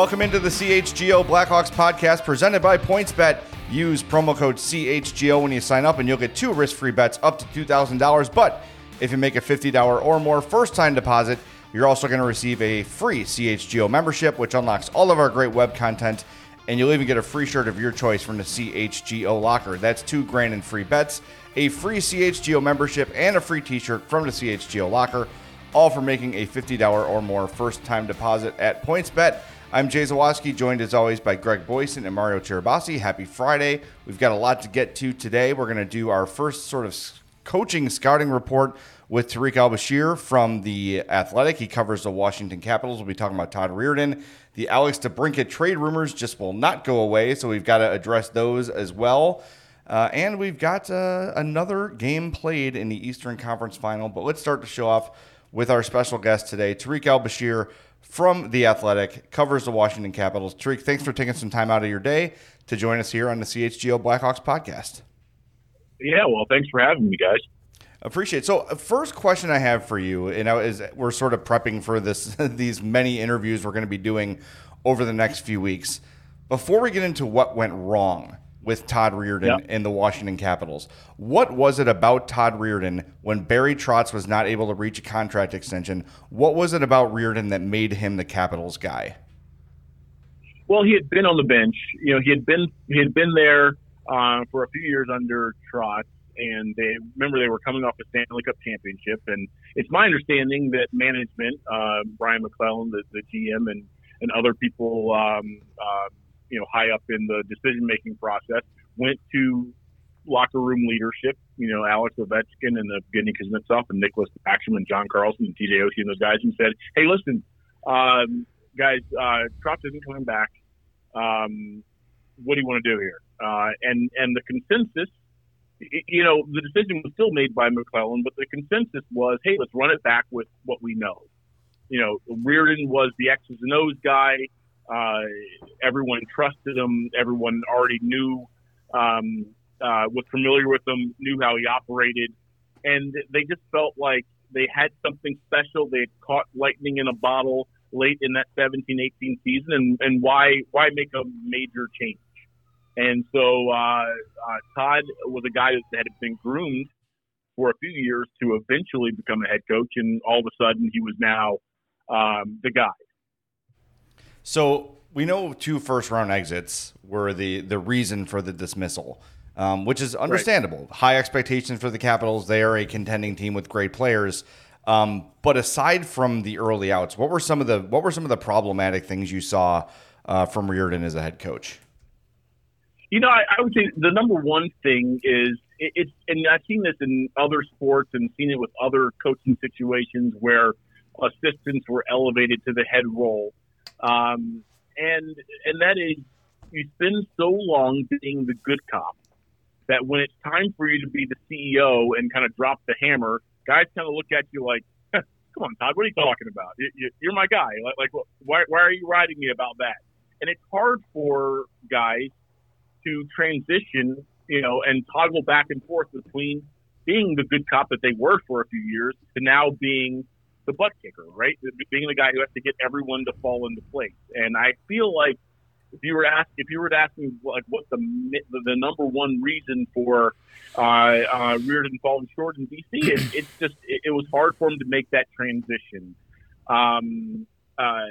Welcome into the CHGO Blackhawks podcast presented by PointsBet. Use promo code CHGO when you sign up, and you'll get two risk free bets up to $2,000. But if you make a $50 or more first time deposit, you're also going to receive a free CHGO membership, which unlocks all of our great web content, and you'll even get a free shirt of your choice from the CHGO locker. That's two grand in free bets, a free CHGO membership, and a free t shirt from the CHGO locker, all for making a $50 or more first time deposit at PointsBet. I'm Jay Zawaski, joined as always by Greg Boysen and Mario Tirabassi. Happy Friday. We've got a lot to get to today. We're going to do our first sort of coaching scouting report with Tarik Al Bashir from The Athletic. He covers the Washington Capitals. We'll be talking about Todd Reirden. The Alex DeBrincat trade rumors just will not go away, so we've got to address those as well. Uh, and we've got uh, another game played in the Eastern Conference Final. But let's start the show off with our special guest today, Tarik El-Bashir from The Athletic, covers the Washington Capitals. Tarik, thanks for taking some time out of your day to join us here on the CHGO Blackhawks podcast. Yeah, well, thanks for having me, guys. Appreciate it. So, uh, first question I have for you, you know, is we're sort of prepping for this these many interviews we're going to be doing over the next few weeks. Before we get into what went wrong with Todd Reirden yep. and the Washington Capitals, what was it about Todd Reirden when Barry Trotz was not able to reach a contract extension? What was it about Reirden that made him the Capitals guy? Well, he had been on the bench. You know, he had been he had been there uh, for a few years under Trotz and they remember they were coming off a Stanley Cup championship. And it's my understanding that management, uh, Brian MacLellan, the, the GM, and and other people, um, uh, you know, high up in the decision making process, went to locker room leadership. You know, Alex Ovechkin and the Evgeny Kuznetsov and Nicklas Backstrom and John Carlson and TJ Oshie and those guys, and said, "Hey, listen, um, guys, uh, Trotz isn't coming back. Um, what do you want to do here?" Uh, and and the consensus you know, the decision was still made by MacLellan, but the consensus was, hey, let's run it back with what we know. You know, Reirden was the X's and O's guy. Uh, everyone trusted him. Everyone already knew, um, uh, was familiar with him, knew how he operated. And they just felt like they had something special. They had caught lightning in a bottle late in that 17 18 season. And, and why, why make a major change? And so uh, uh, Todd was a guy that had been groomed for a few years to eventually become a head coach, and all of a sudden he was now um, the guy. So we know two first round exits were the the reason for the dismissal, um, which is understandable. Right. High expectations for the Capitals. They are a contending team with great players. Um, but aside from the early outs, what were some of the what were some of the problematic things you saw uh, from Reirden as a head coach? You know, I, I would say the number one thing is it, it's, and I've seen this in other sports and seen it with other coaching situations where assistants were elevated to the head role, um, and and that is you spend so long being the good cop that when it's time for you to be the CEO and kind of drop the hammer, guys kind of look at you like, "Come on, Todd, what are you talking about? You're my guy. Like, like why, why are you riding me about that?" And it's hard for guys to transition, you know, and toggle back and forth between being the good cop that they were for a few years to now being the butt kicker, right? Being the guy who has to get everyone to fall into place. And I feel like if you were ask if you were to ask me like what the the number one reason for uh, uh, Reirden falling short in DC, it, it's just it, it was hard for him to make that transition. Um, uh,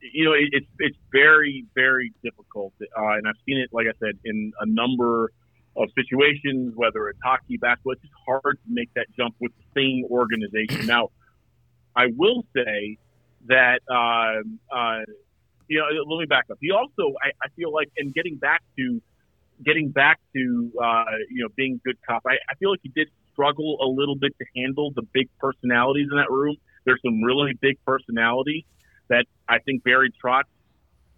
you know, it, it's it's very very difficult, uh, and I've seen it, like I said, in a number of situations, whether it's hockey, basketball. It's just hard to make that jump with the same organization. Now, I will say that uh, uh, you know, let me back up. He also, I, I feel like, and getting back to getting back to uh, you know being good cop, I, I feel like he did struggle a little bit to handle the big personalities in that room. There's some really big personalities that I think Barry Trotz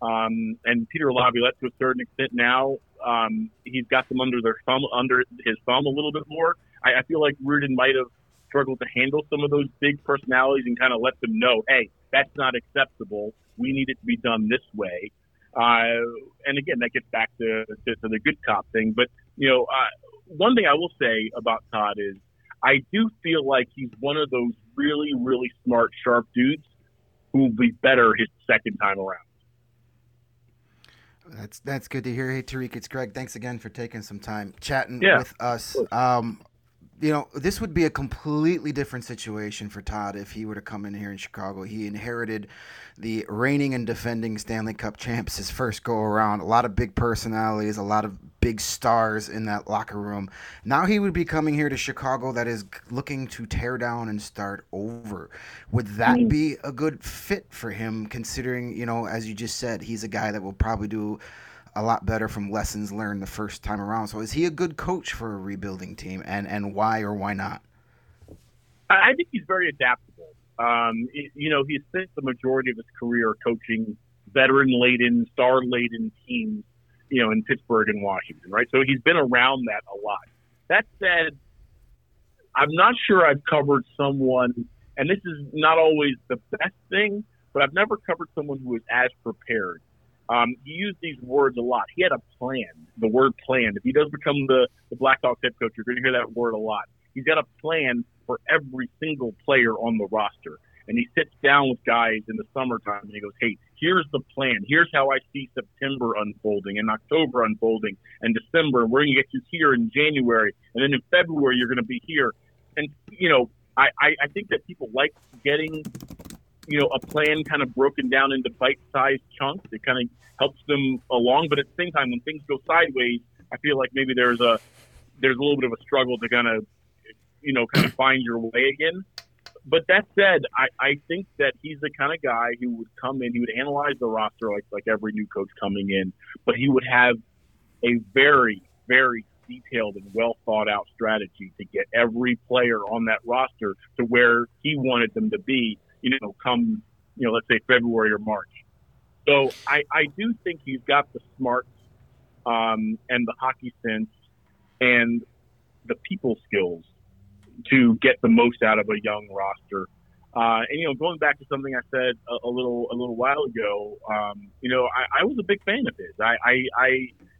um, and Peter Laviolette to a certain extent now um, he's got them under their thumb under his thumb a little bit more. I, I feel like Reirden might have struggled to handle some of those big personalities and kind of let them know, hey, that's not acceptable. We need it to be done this way. Uh, and again, that gets back to, to, to the good cop thing. But you know, uh, one thing I will say about Todd is I do feel like he's one of those really, really smart, sharp dudes who will be better his second time around. That's that's good to hear. Hey Tarik, it's Greg. Thanks again for taking some time chatting yeah. with us. Um, you know, this would be a completely different situation for Todd if he were to come in here in Chicago. He inherited the reigning and defending Stanley Cup champs his first go around. A lot of big personalities, a lot of big stars in that locker room. Now he would be coming here to Chicago that is looking to tear down and start over. Would that be a good fit for him, considering, you know, as you just said, he's a guy that will probably do a lot better from lessons learned the first time around. So is he a good coach for a rebuilding team, and and why or why not? I think he's very adaptable. Um, you know, he's spent the majority of his career coaching veteran-laden, star-laden teams, you know, in Pittsburgh and Washington, right? So he's been around that a lot. That said, I'm not sure I've covered someone, and this is not always the best thing, but I've never covered someone who is as prepared um, he used these words a lot. He had a plan, the word plan. If he does become the, the Blackhawks head coach, you're going to hear that word a lot. He's got a plan for every single player on the roster. And he sits down with guys in the summertime and he goes, Hey, here's the plan. Here's how I see September unfolding and October unfolding and December. And we're going to get you here in January. And then in February, you're going to be here. And, you know, I, I, I think that people like getting you know, a plan kind of broken down into bite-sized chunks. It kind of helps them along, but at the same time, when things go sideways, I feel like maybe there's a there's a little bit of a struggle to kind of, you know, kind of find your way again. But that said, I, I think that he's the kind of guy who would come in, he would analyze the roster like like every new coach coming in, but he would have a very very detailed and well thought out strategy to get every player on that roster to where he wanted them to be you know, come, you know, let's say February or March. So I, I do think he's got the smarts um, and the hockey sense and the people skills to get the most out of a young roster. Uh, and you know, going back to something I said a, a little a little while ago, um, you know, I, I was a big fan of his. I, I, I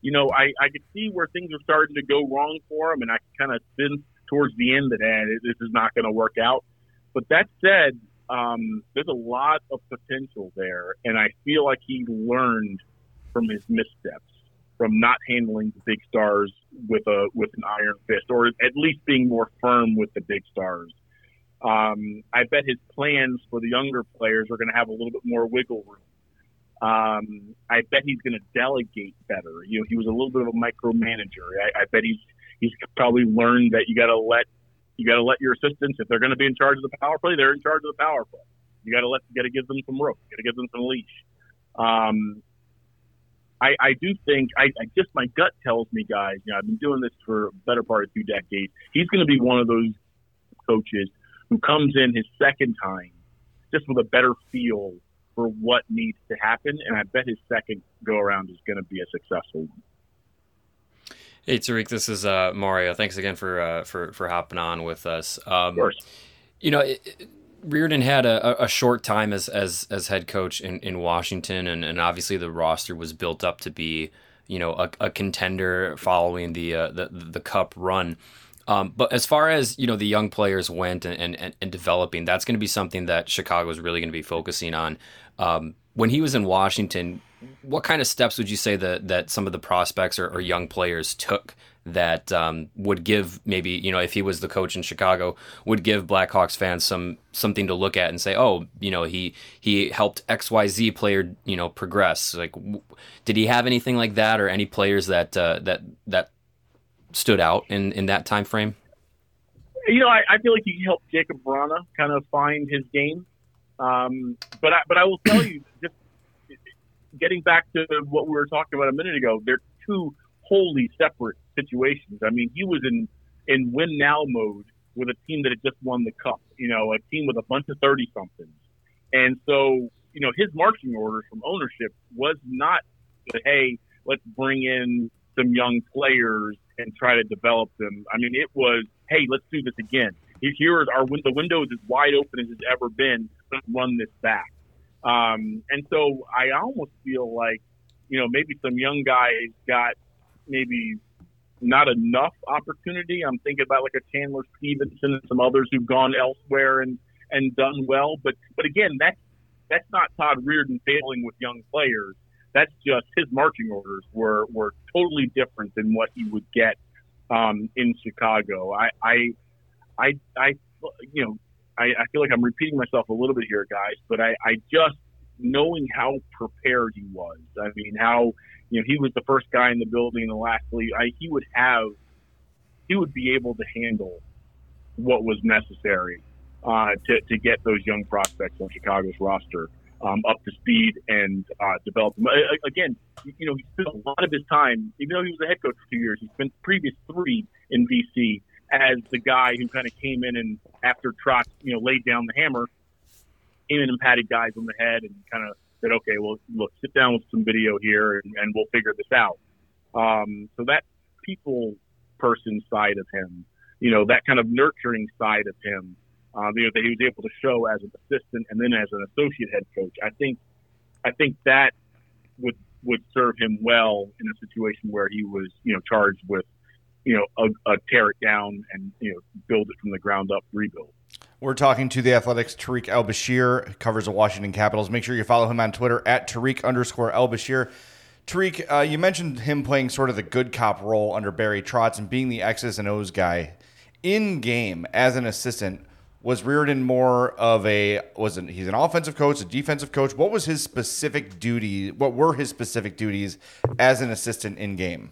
you know, I, I could see where things are starting to go wrong for him, and I kind of sense towards the end that eh, this is not going to work out. But that said, um, there's a lot of potential there, and I feel like he learned from his missteps, from not handling the big stars with a with an iron fist, or at least being more firm with the big stars. Um, I bet his plans for the younger players are going to have a little bit more wiggle room. Um, I bet he's going to delegate better. You know, he was a little bit of a micromanager. I, I bet he's he's probably learned that you got to let you got to let your assistants, if they're going to be in charge of the power play, they're in charge of the power play. You got to let, you got to give them some rope. You got to give them some leash. Um, I, I do think, I, I just my gut tells me, guys. You know, I've been doing this for a better part of two decades. He's going to be one of those coaches who comes in his second time just with a better feel for what needs to happen, and I bet his second go around is going to be a successful one. Hey Tarik, this is uh, Mario. Thanks again for uh, for for hopping on with us. Um, of course. You know, it, Reirden had a, a short time as as as head coach in, in Washington, and, and obviously the roster was built up to be you know a, a contender following the, uh, the the cup run. Um, but as far as you know, the young players went and, and, and developing, that's going to be something that Chicago is really going to be focusing on. Um, when he was in Washington, what kind of steps would you say that that some of the prospects or, or young players took that um, would give maybe you know if he was the coach in Chicago would give Blackhawks fans some something to look at and say oh you know he he helped X Y Z player you know progress like w- did he have anything like that or any players that uh, that that stood out in in that time frame? You know, I, I feel like he helped Jakub Vrana kind of find his game. Um, but I, but I will tell you, just getting back to what we were talking about a minute ago, they're two wholly separate situations. I mean, he was in in win now mode with a team that had just won the cup. You know, a team with a bunch of thirty somethings, and so you know his marching orders from ownership was not hey, let's bring in some young players and try to develop them. I mean, it was hey, let's do this again. Here is our the window is as wide open as it's ever been. Let's run this back. Um, and so I almost feel like, you know, maybe some young guys got maybe not enough opportunity. I'm thinking about like a Chandler Stephenson and some others who've gone elsewhere and, and done well. But, but again, that's, that's not Todd Reirden failing with young players. that's just his marching orders were were totally different than what he would get um, in Chicago. I, I, I, I, you know, I, I feel like I'm repeating myself a little bit here, guys, but I, I just knowing how prepared he was. I mean, how you know he was the first guy in the building in the last league. I, he would have, he would be able to handle what was necessary uh, to to get those young prospects on Chicago's roster um, up to speed and uh, develop them. Again, you know, he spent a lot of his time, even though he was a head coach for two years, he spent previous three in DC as the guy who kind of came in and after Trotz, you know, laid down the hammer, came in and patted guys on the head and kind of said, okay, well, look, sit down with some video here and, and we'll figure this out. Um, so that people person side of him, you know, that kind of nurturing side of him, um, you know, that he was able to show as an assistant and then as an associate head coach. I think, I think that would would serve him well in a situation where he was, you know, charged with, you know, a, a tear it down and you know build it from the ground up rebuild. We're talking to the Athletics Tarik El Bashir, covers the Washington Capitals. Make sure you follow him on Twitter at Tarik underscore El Bashir. Tarik, uh, you mentioned him playing sort of the good cop role under Barry Trotz and being the X's and O's guy in game as an assistant was Reirden more of a was he's an offensive coach, a defensive coach? What was his specific duty? What were his specific duties as an assistant in game?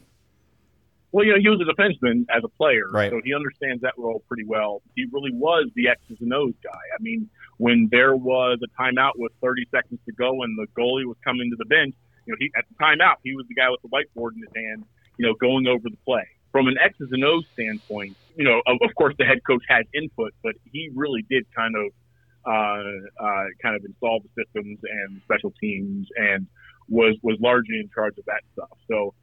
Well, you know, he was a defenseman as a player, right. so he understands that role pretty well. He really was the X's and O's guy. I mean, when there was a timeout with 30 seconds to go and the goalie was coming to the bench, you know, he at the timeout he was the guy with the whiteboard in his hand, you know, going over the play. From an X's and O's standpoint, you know, of, of course, the head coach had input, but he really did kind of, uh, uh, kind of install the systems and special teams, and was was largely in charge of that stuff. So,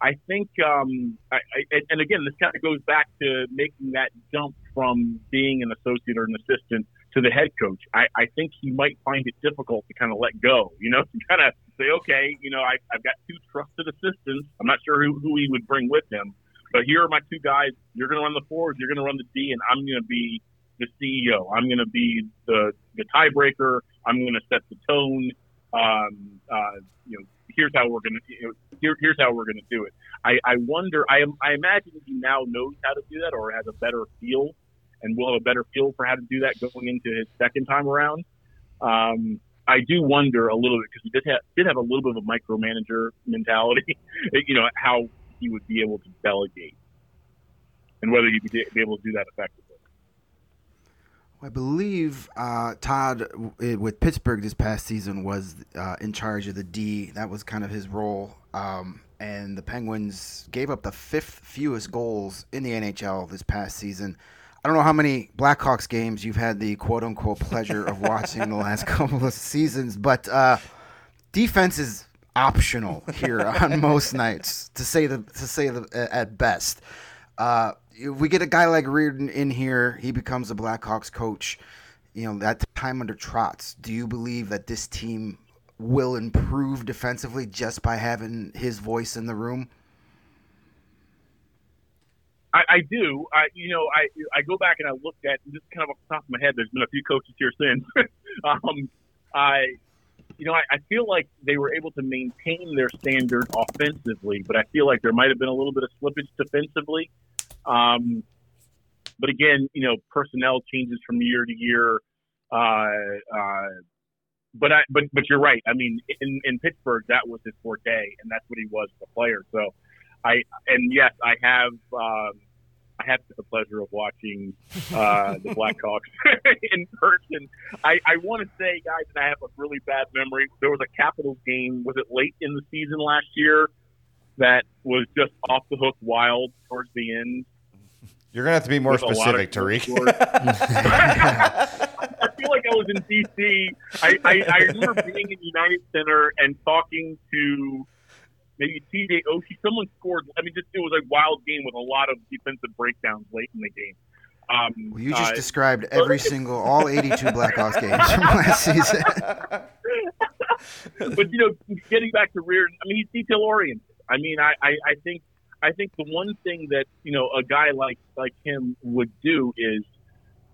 I think, um, I, I, and again, this kind of goes back to making that jump from being an associate or an assistant to the head coach. I, I think he might find it difficult to kind of let go, you know, to kind of say, okay, you know, I, I've got two trusted assistants. I'm not sure who, who he would bring with him, but here are my two guys. You're going to run the forwards. You're going to run the D, and I'm going to be the CEO. I'm going to be the the tiebreaker. I'm going to set the tone. Um, uh, you know, here's how we're to. You know, here, here's how we're to do it. I, I wonder. I I imagine he now knows how to do that, or has a better feel, and will have a better feel for how to do that going into his second time around. Um, I do wonder a little bit because he did have did have a little bit of a micromanager mentality. you know how he would be able to delegate and whether he'd be able to do that effectively. I believe uh, Todd with Pittsburgh this past season was uh, in charge of the D. That was kind of his role. Um, and the Penguins gave up the fifth fewest goals in the NHL this past season. I don't know how many Blackhawks games you've had the quote unquote pleasure of watching the last couple of seasons, but uh, defense is optional here on most nights, to say the to say the at best. Uh, we get a guy like Reirden in here, he becomes a Blackhawks coach. You know that time under Trotz. Do you believe that this team will improve defensively just by having his voice in the room? I, I do. I, you know, I I go back and I looked at just kind of off the top of my head. There's been a few coaches here since. um, I you know, I, I feel like they were able to maintain their standard offensively, but I feel like there might have been a little bit of slippage defensively. Um, but again, you know, personnel changes from year to year. Uh, uh, but I, but but you're right. I mean, in in Pittsburgh, that was his forte, and that's what he was as a player. So, I and yes, I have. Um, I had the pleasure of watching uh, the Blackhawks in person. I, I want to say, guys, that I have a really bad memory. There was a Capitals game. Was it late in the season last year? That was just off the hook wild towards the end. You're gonna have to be more specific, Tarik. I feel like I was in DC. I, I, I remember being in United Center and talking to maybe TJ Oshie. Someone scored. I mean, just it was a wild game with a lot of defensive breakdowns late in the game. Um, well, you just uh, described every single, all 82 Blackhawks games from last season. but you know, getting back to Reirden, I mean, he's detail oriented. I mean, I, I, I think, I think the one thing that you know a guy like like him would do is,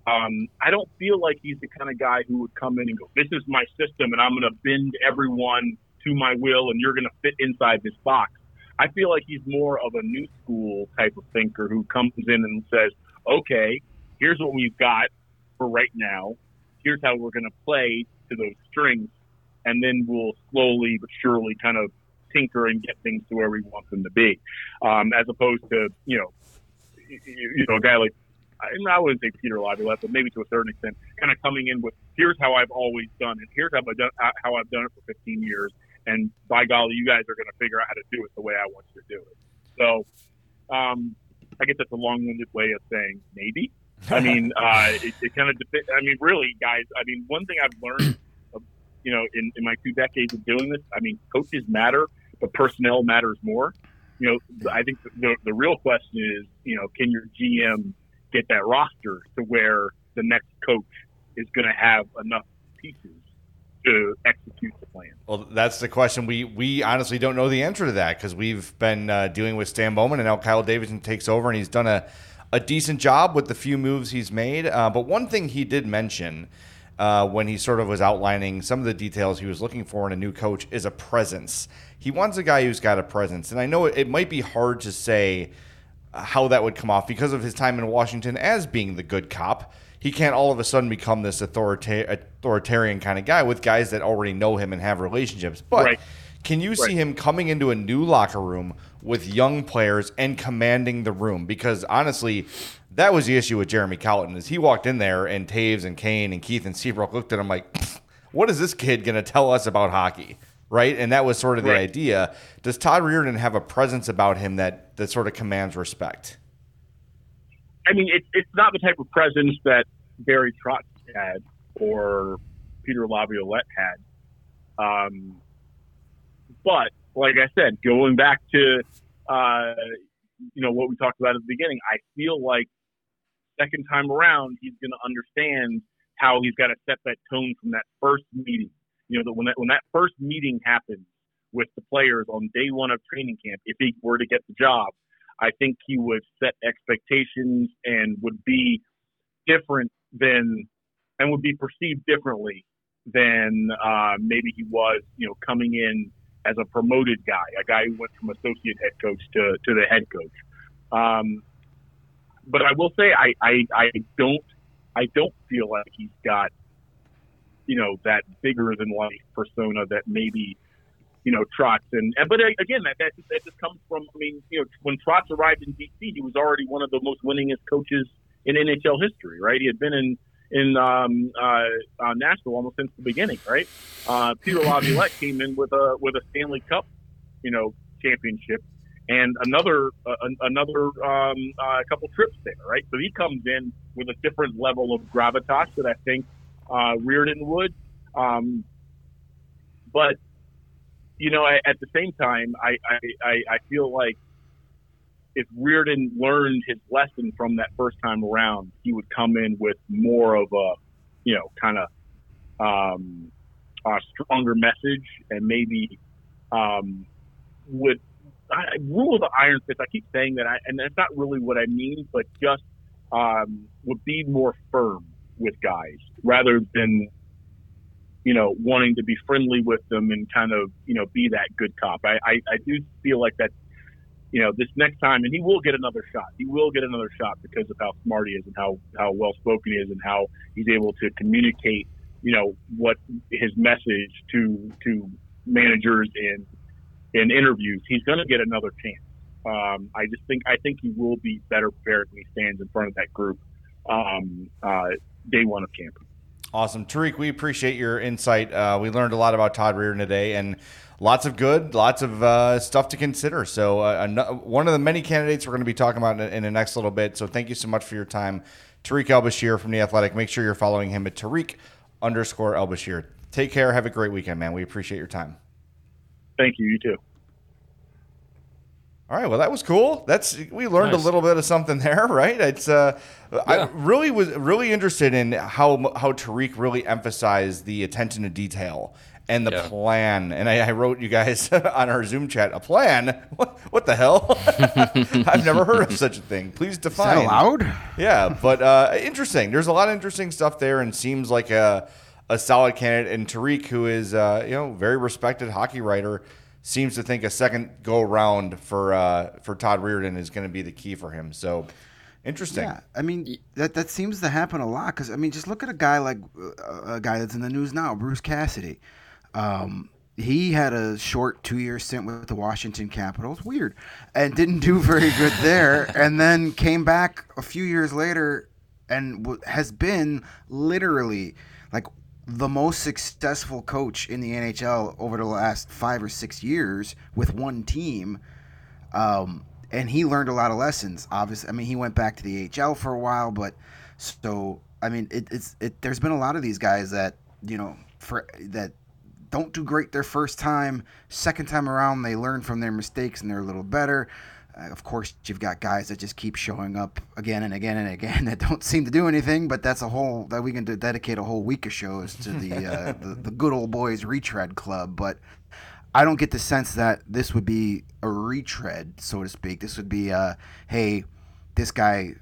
um, I don't feel like he's the kind of guy who would come in and go, "This is my system, and I'm going to bend everyone to my will and you're going to fit inside this box. I feel like he's more of a new school type of thinker who comes in and says, okay, here's what we've got for right now. Here's how we're going to play to those strings. And then we'll slowly but surely kind of tinker and get things to where we want them to be. Um, as opposed to, you know, you know, a guy like I wouldn't say Peter Laviolette, but maybe to a certain extent, kind of coming in with here's how I've always done it, here's how I've done how I've done it for 15 years, and by golly, you guys are going to figure out how to do it the way I want you to do it. So, um, I guess that's a long-winded way of saying maybe. I mean, uh, it, it kind of depends. I mean, really, guys. I mean, one thing I've learned, you know, in, in my two decades of doing this, I mean, coaches matter, but personnel matters more. You know, I think the, the real question is, you know, can your GM get that roster to where the next coach is going to have enough pieces to execute the plan? Well, that's the question. We we honestly don't know the answer to that because we've been uh, dealing with Stan Bowman, and now Kyle Davidson takes over, and he's done a a decent job with the few moves he's made. Uh, but one thing he did mention. Uh, when he sort of was outlining some of the details he was looking for in a new coach is a presence. He wants a guy who's got a presence. And I know it, it might be hard to say uh, how that would come off because of his time in Washington as being the good cop. He can't all of a sudden become this authorita- authoritarian kind of guy with guys that already know him and have relationships. But right. can you right. see him coming into a new locker room with young players and commanding the room? Because honestly, that was the issue with Jeremy Colliton is he walked in there and Toews and Kane and Keith and Seabrook looked at him like, what is this kid going to tell us about hockey? Right? And that was sort of the right. idea. Does Todd Reirden have a presence about him that that sort of commands respect? I mean, it's it's not the type of presence that Barry Trotz had or Peter Laviolette had. Um, but like I said, going back to uh, you know what we talked about at the beginning, I feel like second time around he's going to understand how he's got to set that tone from that first meeting you know, when that when that first meeting happens with the players on day one of training camp, if he were to get the job, I think he would set expectations and would be different than and would be perceived differently than uh, maybe he was, you know, coming in as a promoted guy, a guy who went from associate head coach to, to the head coach. Um, but I will say I, I, I don't I don't feel like he's got you know that bigger than life persona that maybe you know Trotz and, and but again that, that that just comes from I mean you know when Trotz arrived in DC he was already one of the most winningest coaches in NHL history right? He had been in in um, uh, uh, Nashville almost since the beginning right? Uh, Peter Laviolette came in with a with a Stanley Cup you know championship and another uh, another um, uh, couple trips there right? So he comes in with a different level of gravitas that I think uh, Reirden would. Um, but you know, at the same time, I, I, I feel like if Reirden learned his lesson from that first time around, he would come in with more of a, you know, kind of um, a stronger message and maybe um, would I, rule the iron fist. I keep saying that, I, and that's not really what I mean, but just um, would be more firm with guys rather than you know wanting to be friendly with them and kind of you know be that good cop. I I, I do feel like that you know this next time, and he will get another shot. He will get another shot because of how smart he is and how how well spoken he is and how he's able to communicate you know what his message to to managers in in interviews. He's going to get another chance. Um, I just think I think he will be better prepared when he stands in front of that group um, uh, day one of camp. Awesome. Tarik, we appreciate your insight. Uh, we learned a lot about Todd Reirden today and lots of good, lots of uh, stuff to consider. So, uh, one of the many candidates we're going to be talking about in, in, the next little bit. So, thank you so much for your time. Tarik El-Bashir from The Athletic. Make sure you're following him at Tarik underscore El-Bashir. Take care. Have a great weekend, man. We appreciate your time. Thank you. You too. All right, well that was cool. That's we learned nice. a little bit of something there, right? It's uh, yeah. I really was really interested in how how Tarik really emphasized the attention to detail and the yeah. plan. And I, I, wrote you guys on our Zoom chat a plan. What, what the hell? I've never heard of such a thing. Please define. Is that allowed? Yeah, but uh, interesting. There's a lot of interesting stuff there, and seems like a a solid candidate, and Tarik, who is uh, you know very respected hockey writer, seems to think a second go around for uh, for Todd Reirden is going to be the key for him. So. Interesting. Yeah, I mean that that seems to happen a lot because I mean just look at a guy like uh, a guy that's in the news now, Bruce Cassidy. Um, he had a short two-year stint with the Washington Capitals, weird, and didn't do very good there, and then came back a few years later and w- has been literally like the most successful coach in the NHL over the last five or six years with one team. Um, and he learned a lot of lessons. Obviously, I mean, he went back to the HL for a while, but so I mean, it, it's it. There's been a lot of these guys that you know for that don't do great their first time. Second time around, they learn from their mistakes and they're a little better. Uh, of course, you've got guys that just keep showing up again and again and again that don't seem to do anything. But that's a whole that we can dedicate a whole week of shows to the uh, the, the good old boys retread club. But I don't get the sense that this would be a retread, so to speak. This would be, uh, hey, this guy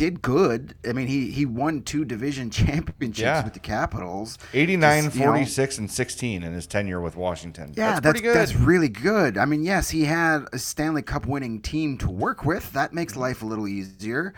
did good. I mean, he he won two division championships yeah. with the Capitals. 89, Just, 46, know, and 16 in his tenure with Washington. Yeah, that's, that's, that's, really good. I mean, yes, he had a Stanley Cup winning team to work with. That makes life a little easier.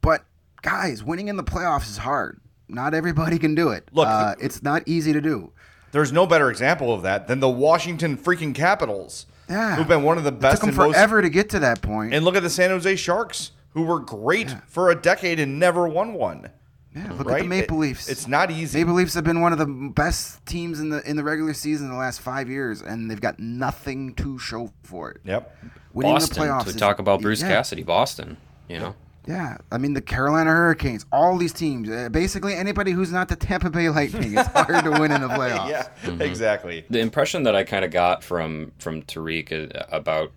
But, guys, winning in the playoffs is hard. Not everybody can do it. Look, uh, it's not easy to do. There's no better example of that than the Washington freaking Capitals. Yeah. Who've been one of the best. It took them forever most... to get to that point. And look at the San Jose Sharks who were great yeah. for a decade and never won one. Yeah, look right? at the Maple Leafs. It, it's not easy. Maple Leafs have been one of the best teams in the in the regular season in the last five years, and they've got nothing to show for it. Yep. Winning Boston, the playoffs. To is, talk about Bruce yeah. Cassidy, Boston. You know. Yeah, I mean the Carolina Hurricanes, all these teams, uh, basically anybody who's not the Tampa Bay Lightning, it's hard to win in the playoffs. yeah, mm-hmm. exactly. The impression that I kind of got from from Tarik uh, about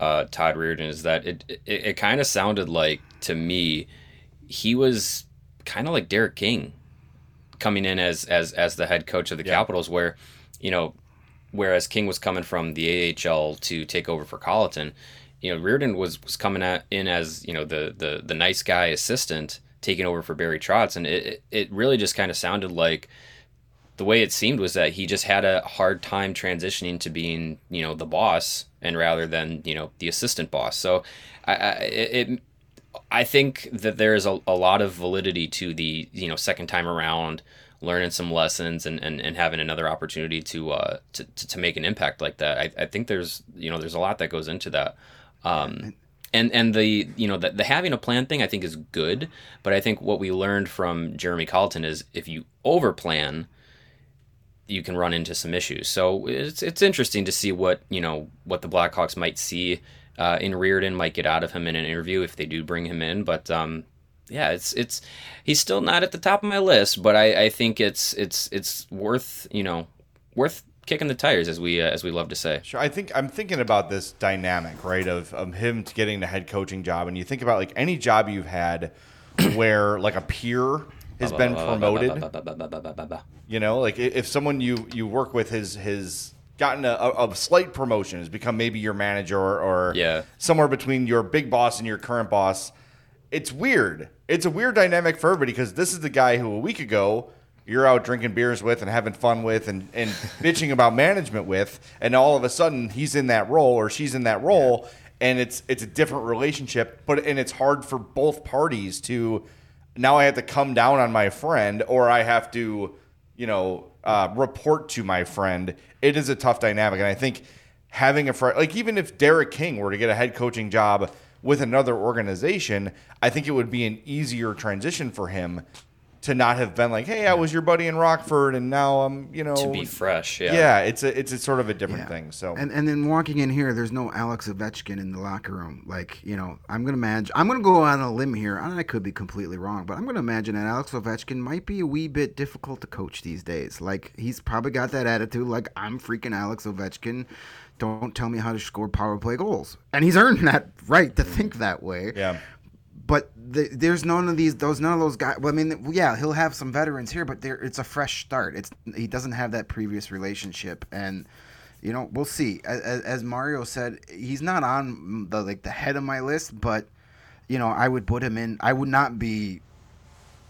uh, Todd Reirden is that it it, it kind of sounded like to me he was kind of like Derek King coming in as as as the head coach of the yeah. Capitals, where you know whereas King was coming from the AHL to take over for Colliton, you know Reirden was was coming at, in as you know the the the nice guy assistant taking over for Barry Trotz, and it it really just kind of sounded like the way it seemed was that he just had a hard time transitioning to being you know the boss and rather than you know the assistant boss. So I, I it I think that there is a, a lot of validity to the you know second time around learning some lessons and, and, and having another opportunity to, uh, to, to, to make an impact like that. I, I think there's, you know, there's a lot that goes into that. Um, and, and the, you know, the, the having a plan thing I think is good, but I think what we learned from Jeremy Colliton is if you over plan, you can run into some issues. So it's it's interesting to see what you know what the Blackhawks might see uh, in Reirden might get out of him in an interview if they do bring him in. But um, yeah, it's it's he's still not at the top of my list, but I, I think it's it's it's worth you know worth kicking the tires as we uh, as we love to say. Sure, I think I'm thinking about this dynamic right of of him getting the head coaching job, and you think about like any job you've had where like a peer has been promoted. You know, like if someone you you work with has has gotten a, a slight promotion, has become maybe your manager or, or yeah. somewhere between your big boss and your current boss. It's weird. It's a weird dynamic for everybody because this is the guy who a week ago you're out drinking beers with and having fun with and, and bitching about management with, and all of a sudden he's in that role or she's in that role, yeah. and it's it's a different relationship. But and it's hard for both parties to now I have to come down on my friend or I have to, you know, uh, report to my friend. It is a tough dynamic. And I think having a friend, like even if Derek King were to get a head coaching job with another organization, I think it would be an easier transition for him to not have been like, hey, I was your buddy in Rockford, and now I'm, you know, to be fresh. Yeah, yeah, it's a it's a sort of a different yeah. thing. So and and then walking in here, there's no Alex Ovechkin in the locker room. Like you know, I'm gonna imagine I'm gonna go on a limb here, and I could be completely wrong, but I'm gonna imagine that Alex Ovechkin might be a wee bit difficult to coach these days. Like he's probably got that attitude, like I'm freaking Alex Ovechkin. Don't tell me how to score power play goals, and he's earned that right to think that way. Yeah but the, there's none of these those none of those guys. Well, I mean, yeah, he'll have some veterans here, but it's a fresh start. It's he doesn't have that previous relationship, and you know we'll see. As, as Mario said, he's not on the like the head of my list, but you know I would put him in. I would not be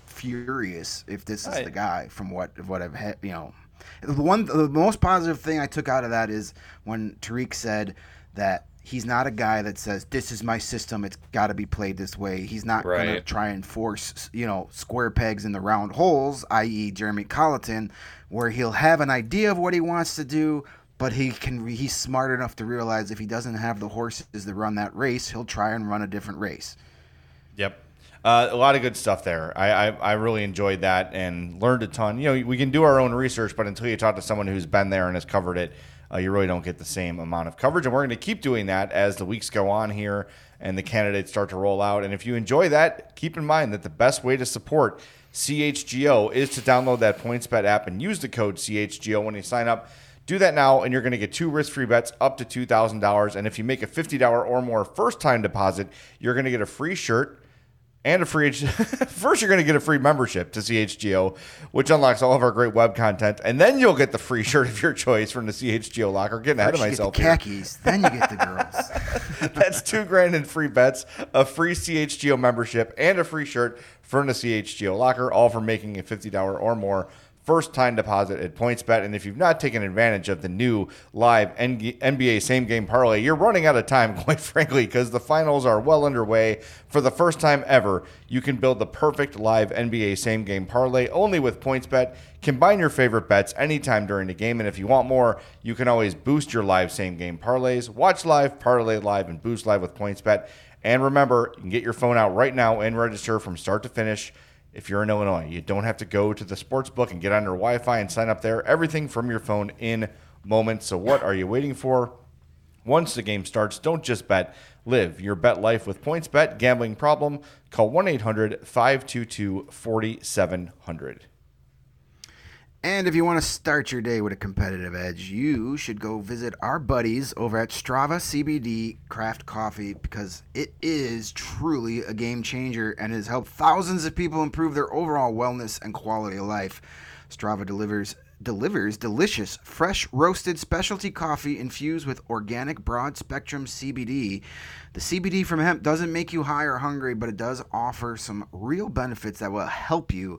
furious if this is the guy from what what I've had. You know, the one the most positive thing I took out of that is when Tarik said that he's not a guy that says this is my system it's got to be played this way he's not right. going to try and force you know square pegs in the round holes i.e jeremy colliton where he'll have an idea of what he wants to do but he can he's smart enough to realize if he doesn't have the horses to run that race he'll try and run a different race yep uh, a lot of good stuff there. I, I, I really enjoyed that and learned a ton. You know, we can do our own research, but until you talk to someone who's been there and has covered it, uh, you really don't get the same amount of coverage. And we're going to keep doing that as the weeks go on here and the candidates start to roll out. And if you enjoy that, keep in mind that the best way to support CHGO is to download that PointsBet app and use the code CHGO when you sign up. Do that now, and you're going to get two risk free bets up to $2,000. And if you make a $50 or more first time deposit, you're going to get a free shirt and a free first you're going to get a free membership to CHGO which unlocks all of our great web content and then you'll get the free shirt of your choice from the CHGO locker. Getting ahead of myself you get the khakis then you get the girls. That's 2 grand in free bets a free CHGO membership and a free shirt from the CHGO locker all for making a $50 or more first time deposit at PointsBet. And if you've not taken advantage of the new live NBA same game parlay, you're running out of time, quite frankly, because the finals are well underway. For the first time ever, you can build the perfect live NBA same game parlay only with PointsBet. Combine your favorite bets anytime during the game. And if you want more, you can always boost your live same game parlays. Watch live, parlay live, and boost live with PointsBet. And remember, you can get your phone out right now and register from start to finish if you're in Illinois. You don't have to go to the sports book and get on your Wi Fi and sign up there. Everything from your phone in moments. So, what are you waiting for? Once the game starts, don't just bet. Live your bet life with PointsBet. Gambling problem? Call 1 800 522 4700. And if you want to start your day with a competitive edge, you should go visit our buddies over at Strava CBD Craft Coffee because it is truly a game changer and has helped thousands of people improve their overall wellness and quality of life. Strava delivers delivers delicious, fresh roasted specialty coffee infused with organic broad spectrum CBD. The CBD from hemp doesn't make you high or hungry, but it does offer some real benefits that will help you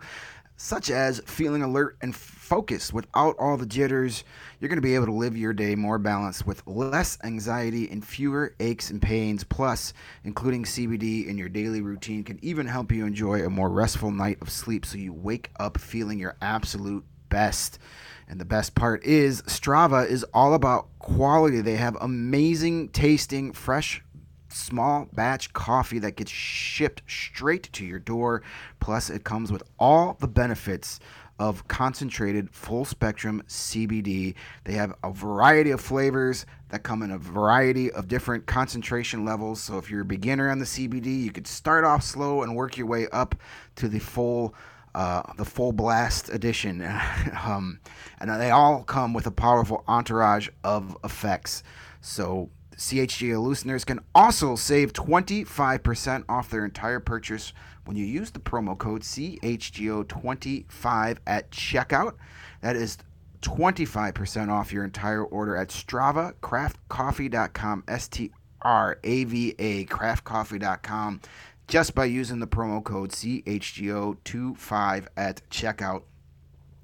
such as feeling alert and focused without all the jitters. You're going to be able to live your day more balanced with less anxiety and fewer aches and pains. Plus, including CBD in your daily routine can even help you enjoy a more restful night of sleep so you wake up feeling your absolute best. And the best part is, Strava is all about quality. They have amazing tasting, fresh small batch coffee that gets shipped straight to your door. Plus, it comes with all the benefits of concentrated full spectrum CBD. They have a variety of flavors that come in a variety of different concentration levels. So if you're a beginner on the CBD, you could start off slow and work your way up to the full uh, the full blast edition. um, and they all come with a powerful entourage of effects. So CHGO listeners can also save 25% off their entire purchase when you use the promo code CHGO25 at checkout. That is 25% off your entire order at StravaCraftCoffee.com, S T R A V A, craftcoffee.com, just by using the promo code CHGO25 at checkout.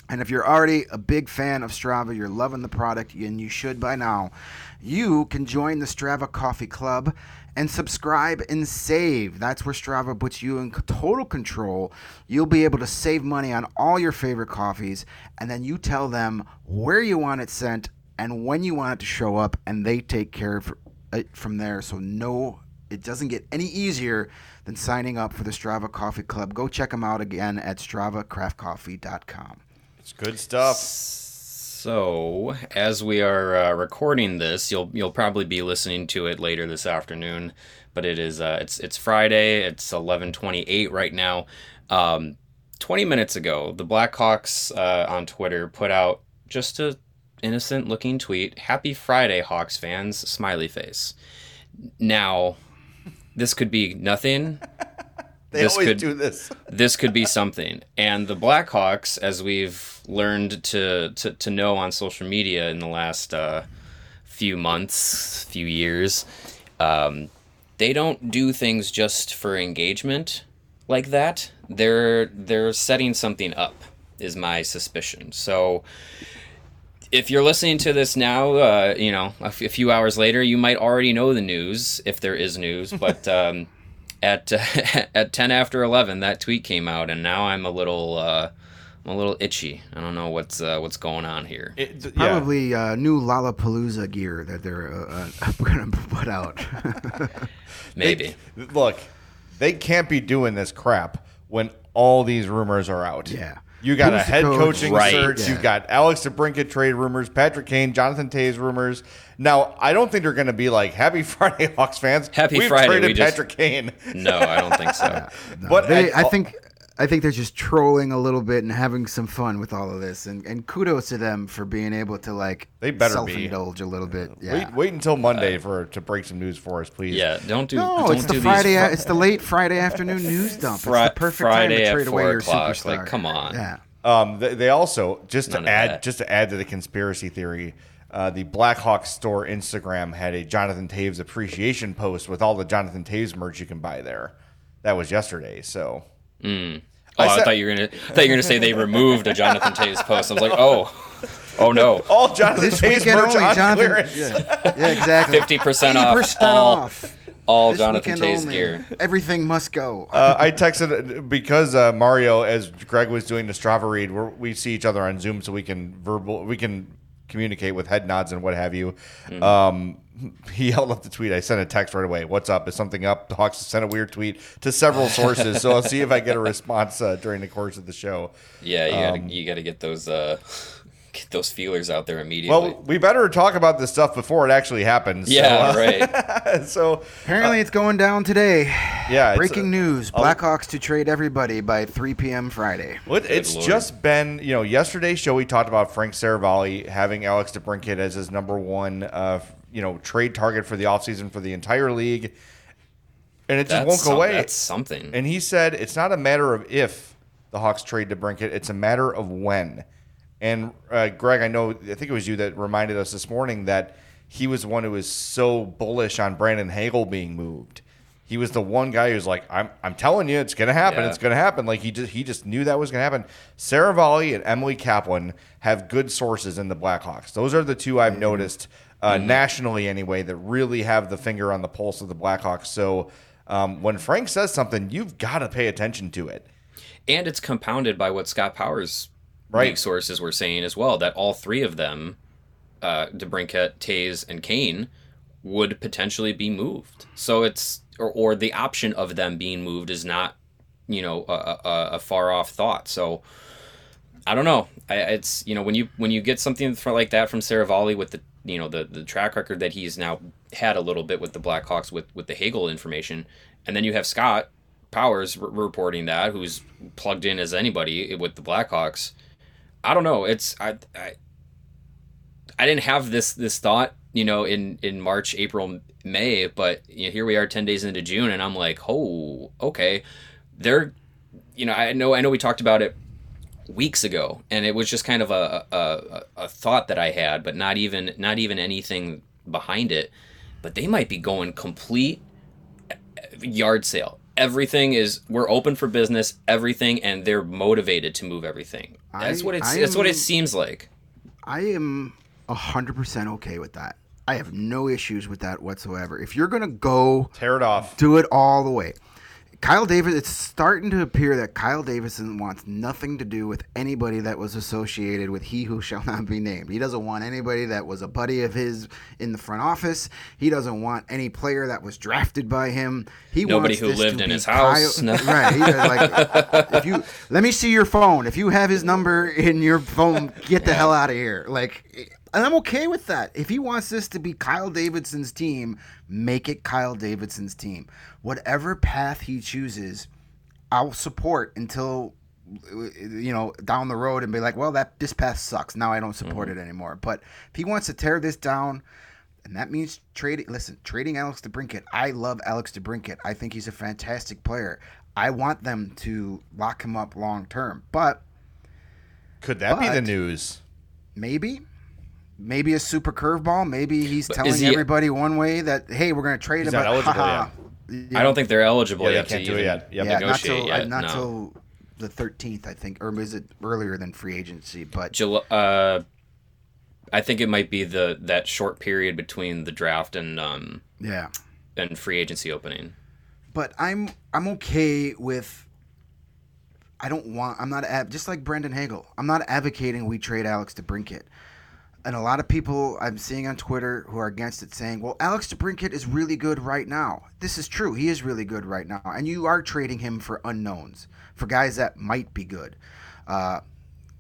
And if you're already a big fan of Strava, you're loving the product, and you should by now, you can join the Strava Coffee Club and subscribe and save. That's where Strava puts you in total control. You'll be able to save money on all your favorite coffees, and then you tell them where you want it sent and when you want it to show up, and they take care of it from there. So, no, it doesn't get any easier than signing up for the Strava Coffee Club. Go check them out again at StravaCraftCoffee.com. It's good stuff. So, as we are uh, recording this, you'll you'll probably be listening to it later this afternoon. But it is uh, it's it's Friday. It's eleven twenty eight right now. Um, Twenty minutes ago, the Blackhawks uh, on Twitter put out just a innocent looking tweet. Happy Friday, Hawks fans! Smiley face. Now, this could be nothing. They this always could, do this. this could be something. And the Blackhawks, as we've learned to, to, to know on social media in the last uh, few months, few years, um, they don't do things just for engagement. like that, they're they're setting something up. Is my suspicion. So if you're listening to this now, uh, you know, a, f- a few hours later, you might already know the news if there is news. But um, at uh, at ten after eleven, that tweet came out, and now I'm a little. Uh, I'm a little itchy. I don't know what's uh, what's going on here. It, yeah. Probably uh, new Lollapalooza gear that they're uh, uh going to put out. Maybe. They, look, they can't be doing this crap when all these rumors are out. Yeah. You got Who's a head coach? coaching right. search. Yeah. You've got Alex DeBrincat trade rumors, Patrick Kane, Jonathan Toews rumors. Now, I don't think they're going to be like Happy Friday, Hawks fans. Happy We've Friday. Traded we Patrick just... Kane. No, I don't think so. yeah, no. But they, I, I think I think they're just trolling a little bit and having some fun with all of this. And, and kudos to them for being able to like they better self-indulge be. a little bit. Yeah. Wait, wait until Monday uh, for to break some news for us, please. Yeah, don't do. No, don't it's the Friday. Fr- it's the late Friday afternoon news dump. Fri- it's the perfect Friday time to trade away your o'clock. superstar. Like, come on. Yeah. Um, they, they also just None to add just to add to the conspiracy theory. Uh, the Blackhawks store Instagram had a Jonathan Toews appreciation post with all the Jonathan Toews merch you can buy there. That was yesterday. So. Mm. Oh, I, said, I, thought you were gonna. I thought you were gonna say they removed a Jonathan Toews post. I was like, oh, oh no. All Jonathan this Toews merch only, on Jonathan, clearance. Yeah, yeah exactly. Fifty percent off. All, off. All this Jonathan Toews only. gear. Everything must go. uh, I texted because uh, Mario, as Greg was doing the Strava read, we see each other on Zoom, so we can verbal, we can communicate with head nods and what have you. Mm-hmm. Um, he held up the tweet. I sent a text right away. What's up? Is something up? The Hawks sent a weird tweet to several sources, so I'll see if I get a response uh, during the course of the show. Yeah, you um, you gotta get those uh, get those feelers out there immediately. Well, we better talk about this stuff before it actually happens. Yeah, so, uh, right. so apparently, uh, it's going down today. Yeah, breaking news: Blackhawks to trade everybody by 3 p.m. Friday. Well, it's Lord. just been you know yesterday's show we talked about Frank Seravalli having Alex DeBrincat as his number one uh, you know trade target for the offseason for the entire league, and it just that's won't go away. That's something. And he said it's not a matter of if the Hawks trade DeBrincat; it's a matter of when. And uh, Greg, I know, I think it was you that reminded us this morning that he was one who was so bullish on Brandon Hagel being moved. He was the one guy who's like, I'm, I'm telling you, it's gonna happen. Yeah. It's gonna happen. Like he just, he just knew that was gonna happen. Seravalli and Emily Kaplan have good sources in the Blackhawks. Those are the two I've mm-hmm. noticed uh, mm-hmm. nationally, anyway, that really have the finger on the pulse of the Blackhawks. So um, when Frank says something, you've got to pay attention to it. And it's compounded by what Scott Powers right. sources were saying as well that all three of them, uh, DeBrincat, Toews, and Kane, would potentially be moved. So it's or, or the option of them being moved is not, you know, a, a, a far off thought. So I don't know. I, it's you know when you when you get something for, like that from Seravalli with the you know the the track record that he's now had a little bit with the Blackhawks with with the Hagel information, and then you have Scott Powers r- reporting that who's plugged in as anybody with the Blackhawks. I don't know. It's I, I I didn't have this this thought, you know, in in March, April, May, but you know, here we are 10 days into June and I'm like, "Oh, okay. They're you know, I know I know we talked about it weeks ago and it was just kind of a, a, a thought that I had, but not even not even anything behind it. But they might be going complete eh, yard sale everything is we're open for business, everything, and they're motivated to move everything. That's I, what it's. that's what it seems like. I am hundred percent okay with that. I have no issues with that whatsoever. If you're gonna go tear it off, do it all the way. Kyle Davis, it's starting to appear that Kyle Davidson wants nothing to do with anybody that was associated with he who shall not be named. He doesn't want anybody that was a buddy of his in the front office. He doesn't want any player that was drafted by him. He nobody who lived in his house. No. Right. Like, if you let me see your phone. If you have his number in your phone, get the hell out of here. Like and I'm okay with that. If he wants this to be Kyle Davidson's team, make it Kyle Davidson's team. Whatever path he chooses, I'll support until you know down the road and be like, well, that this path sucks. Now I don't support mm-hmm. it anymore. But if he wants to tear this down, and that means trading. Listen, trading Alex DeBrincat. I love Alex DeBrincat. I think he's a fantastic player. I want them to lock him up long term. But could that but, be the news? Maybe maybe a super curveball. Maybe he's but telling he, everybody one way that hey, we're going to trade he's him. Not eligible, yeah. I don't think they're eligible yeah, yet they can't to do it yet. Yep. yeah, not till yet. not no. till the 13th, I think, or is it earlier than free agency? But Jul- uh, I think it might be the that short period between the draft and um yeah, and free agency opening. but I'm I'm okay with. I don't want. I'm not ad, just like Brandon Hagel. I'm not advocating we trade Alex to DeBrincat. And a lot of people I'm seeing on Twitter who are against it saying, "Well, Alex DeBrincat is really good right now." This is true. He is really good right now, and you are trading him for unknowns, for guys that might be good, uh,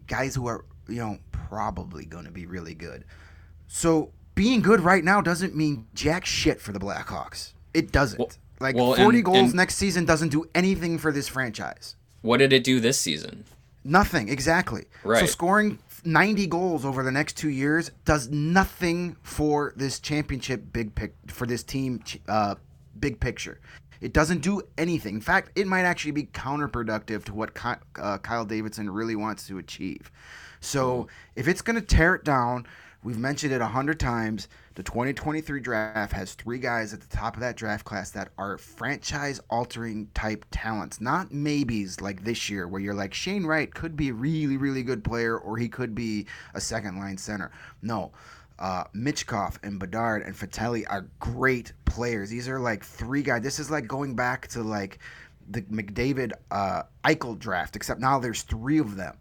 guys who are you know probably going to be really good. So being good right now doesn't mean jack shit for the Blackhawks. It doesn't. Well- like well, 40 and- goals and- next season doesn't do anything for this franchise. What did it do this season? Nothing, exactly. Right. So scoring 90 goals over the next two years does nothing for this championship big pic for this team uh, big picture. It doesn't do anything. In fact, it might actually be counterproductive to what Ky- uh, Kyle Davidson really wants to achieve. So if it's going to tear it down, we've mentioned it a hundred times. The 2023 draft has three guys at the top of that draft class that are franchise altering type talents, not maybes like this year, where you're like, Shane Wright could be a really, really good player or he could be a second line center. No. Uh, Michkov and Bedard and Fantilli are great players. These are like three guys. This is like going back to like the McDavid uh, Eichel draft, except now there's three of them.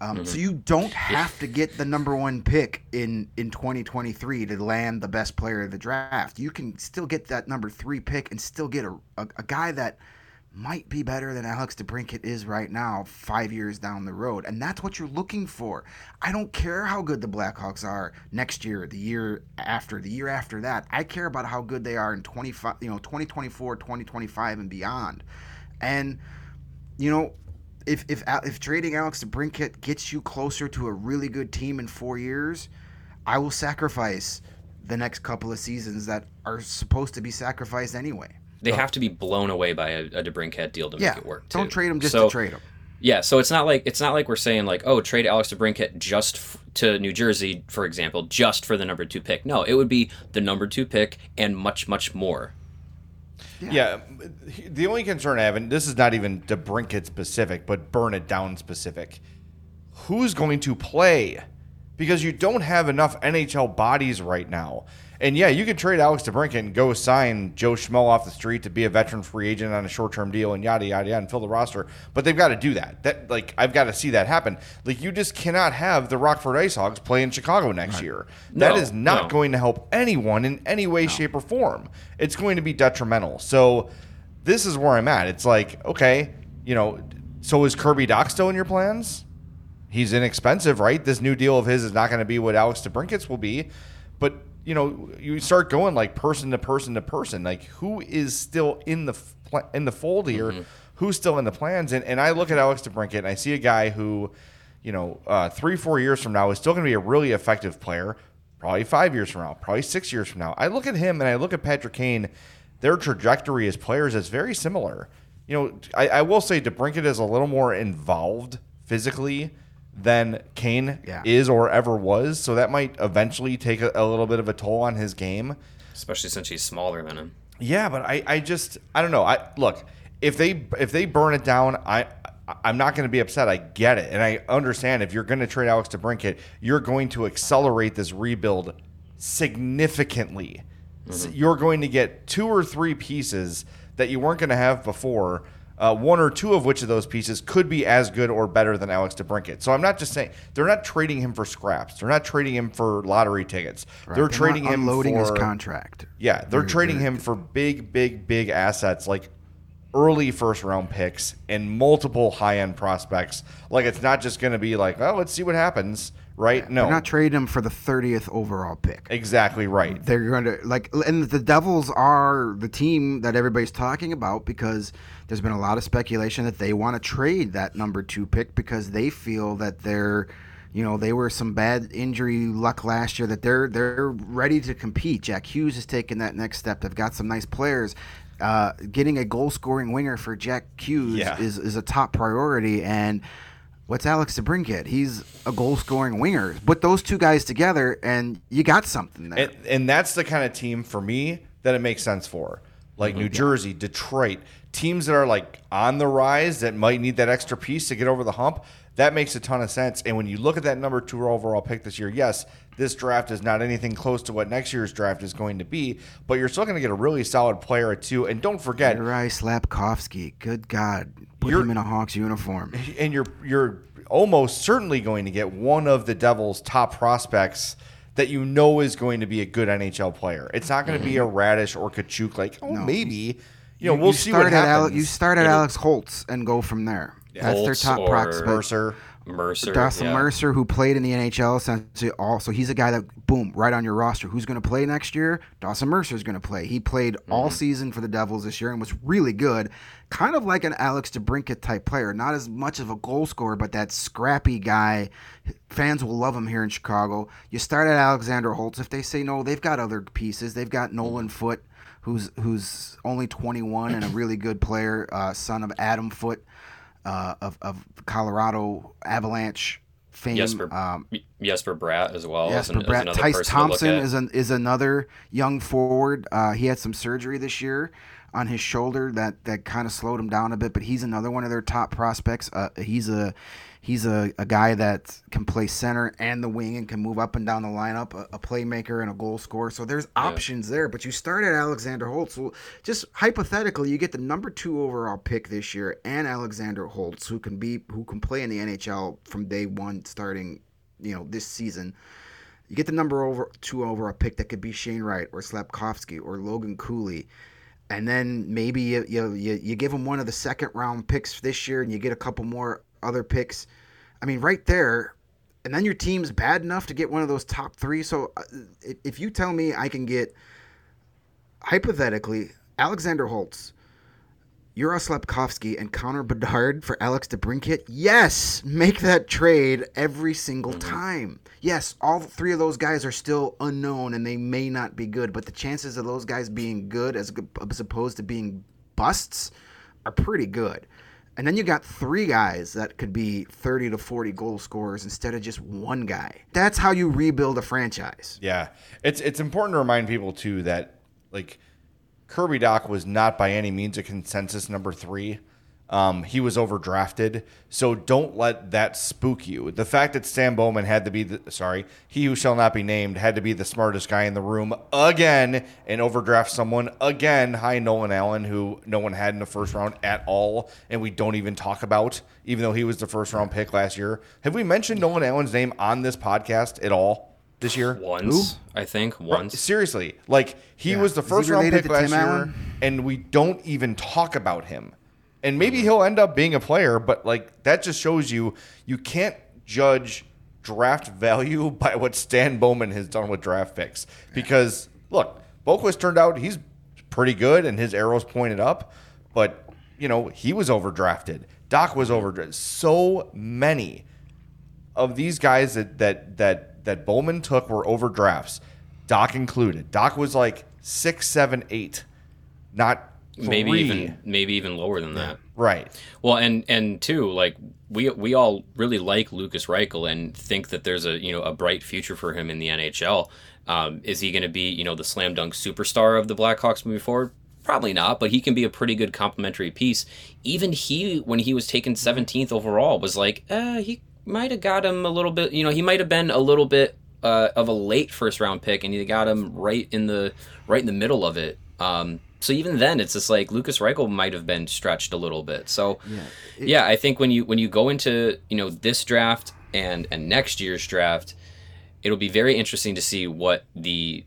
Um, So you don't have to get the number one pick in in 2023 to land the best player of the draft. You can still get that number three pick and still get a, a, a guy that might be better than Alex DeBrincat is right now, five years down the road, and that's what you're looking for. I don't care how good the Blackhawks are next year, the year after, the year after that. I care about how good they are in 25, you know, 2024, 2025, and beyond. And you know, if if if trading Alex DeBrincat gets you closer to a really good team in four years, I will sacrifice the next couple of seasons that are supposed to be sacrificed anyway. They have to be blown away by a, a DeBrincat deal to Yeah, make it work. don't trade him just So- to trade him. Yeah, so it's not like it's not like we're saying like, oh, trade Alex DeBrincat just f- to New Jersey, for example, just for the number two pick. No, it would be the number two pick and much, much more. Yeah. The only concern I have, and this is not even DeBrincat specific, but burn it down specific. Who's going to play? Because you don't have enough NHL bodies right now. And yeah, you could trade Alex DeBrincat and go sign Joe Schmo off the street to be a veteran free agent on a short term deal and yada yada yada and fill the roster. But they've got to do that. That like I've got to see that happen. Like you just cannot have the Rockford Ice Hogs play in Chicago next year. That No, is not no. going to help anyone in any way, shape, or form. It's going to be detrimental. So this is where I'm at. It's like, okay, you know, so is Kirby Dach still in your plans? He's inexpensive, right? This new deal of his is not going to be what Alex DeBrincat's will be. But, you know, you start going like person to person to person. Like who is still in the in the fold here? Who's still in the plans? And, and I look at Alex DeBrincat and I see a guy who, you know, uh, three, four years from now is still going to be a really effective player. Probably five years from now, probably six years from now. I look at him and I look at Patrick Kane. Their trajectory as players is very similar. You know, I, I will say DeBrincat is a little more involved physically than Kane Yeah. is or ever was. So that might eventually take a, a little bit of a toll on his game. Especially since he's smaller than him. Yeah, but I, I just I don't know. I look if they if they burn it down, I I'm not going to be upset. I get it, and I understand if you're going to trade Alex to DeBrincat, you're going to accelerate this rebuild significantly. S- mm-hmm. You're going to get two or three pieces that you weren't going to have before. Uh, one or two of which of those pieces could be as good or better than Alex DeBrincat. So I'm not just saying they're not trading him for scraps. They're not trading him for lottery tickets. They're They're trading him unloading for his contract. yeah, they're trading him for big, big, big assets like early first round picks and multiple high end prospects. Like it's not just going to be like, oh, let's see what happens, right? no, They're not trading him for the 30th overall pick. exactly right. They're going to like, and the Devils are the team that everybody's talking about because there's been a lot of speculation that they want to trade that number two pick because they feel that they're, you know, they were some bad injury luck last year that they're they're ready to compete. Jack Hughes has taken that next step. They've got some nice players. Uh, getting a goal scoring winger for Jack Hughes Yeah. is is a top priority and. What's Alex DeBrincat? He's a goal scoring winger. Put those two guys together, and you got something there. And, and that's the kind of team for me that it makes sense for. Like mm-hmm. New Jersey, Detroit, teams that are like on the rise that might need that extra piece to get over the hump. That makes a ton of sense. And when you look at that number two overall pick this year, yes, this draft is not anything close to what next year's draft is going to be, but you're still going to get a really solid player at two. And don't forget, Uri Slafkovsky. Good God, put him in a Hawks uniform. And you're you're almost certainly going to get one of the Devils' top prospects that you know is going to be a good NHL player. It's not going to be a mm-hmm. Raddysh or Katchouk. Like, oh, no. maybe. You know, we'll you see what happens. Ale- you start at Alex Holtz and go from there. Yeah. That's Holtz their top prospect. Mercer. Mercer, Dawson yeah. Mercer, who played in the NHL, essentially also he's a guy that boom right on your roster. Who's going to play next year? Dawson Mercer is going to play. He played mm-hmm. all season for the Devils this year and was really good. Kind of like an Alex DeBrincat type player, not as much of a goal scorer, but that scrappy guy. Fans will love him here in Chicago. You start at Alexander Holtz. If they say no, they've got other pieces. They've got Nolan Foote, who's who's only 21 and a really good player, uh, son of Adam Foote uh, of, of Colorado Avalanche fame. Jesper, um, Jesper Bratt as well. Jesper as an, Bratt. Tyce Thompson is an, is another young forward. Uh, he had some surgery this year on his shoulder that, that kind of slowed him down a bit, but he's another one of their top prospects. Uh, he's a he's a, a guy that can play center and the wing and can move up and down the lineup, a, a playmaker and a goal scorer. So there's options yeah. there. But you start at Alexander Holtz. So just hypothetically, you get the number two overall pick this year and Alexander Holtz, who can be who can play in the NHL from day one, starting you know this season. You get the number over two overall pick that could be Shane Wright or Slafkovsky or Logan Cooley and then maybe you, you, you give them one of the second round picks this year and you get a couple more other picks. I mean, right there, and then your team's bad enough to get one of those top three. So uh, if you tell me I can get, hypothetically, Alexander Holtz, Yura Slafkovsky, and Connor Bedard for Alex DeBrincat, yes, make that trade every single mm-hmm. time. Yes, all three of those guys are still unknown and they may not be good, but the chances of those guys being good as, as opposed to being busts are pretty good. And then you got three guys that could be 30 to 40 goal scorers instead of just one guy. That's how you rebuild a franchise. Yeah. It's it's important to remind people too that like Kirby Dach was not by any means a consensus number 3. Um, he was overdrafted, so don't let that spook you. The fact that Stan Bowman had to be the sorry, he who shall not be named had to be the smartest guy in the room again and overdraft someone again. Hi, Nolan Allan, who no one had in the first round at all, and we don't even talk about, even though he was the first round pick last year. Have we mentioned Nolan Allan's name on this podcast at all? this year? Once, Who? I think. Once. Seriously, like he yeah. was the first round pick last Tim year, Allen? and we don't even talk about him and maybe he'll end up being a player, but like that just shows you you can't judge draft value by what Stan Bowman has done with draft picks. Because look, Boqvist turned out he's pretty good and his arrows pointed up, but you know, he was overdrafted. Dach was overdrafted. So many of these guys that that that that Bowman took were overdrafts. Dach included. Dach was like six, seven, eight, not maybe even maybe even lower than that. Right. Well, and and two, like we we all really like Lukas Reichel and think that there's a you know a bright future for him in the NHL. Um, is he going to be you know the slam dunk superstar of the Blackhawks moving forward? Probably not, but he can be a pretty good complementary piece. Even he, when he was taken 17th overall, was like, uh, he might have got him a little bit. You know, he might have been a little bit uh, of a late first round pick, and he got him right in the right in the middle of it. Um, so even then, it's just like Lukas Reichel might have been stretched a little bit. So yeah, it, yeah, I think when you when you go into you know this draft and and next year's draft, it'll be very interesting to see what the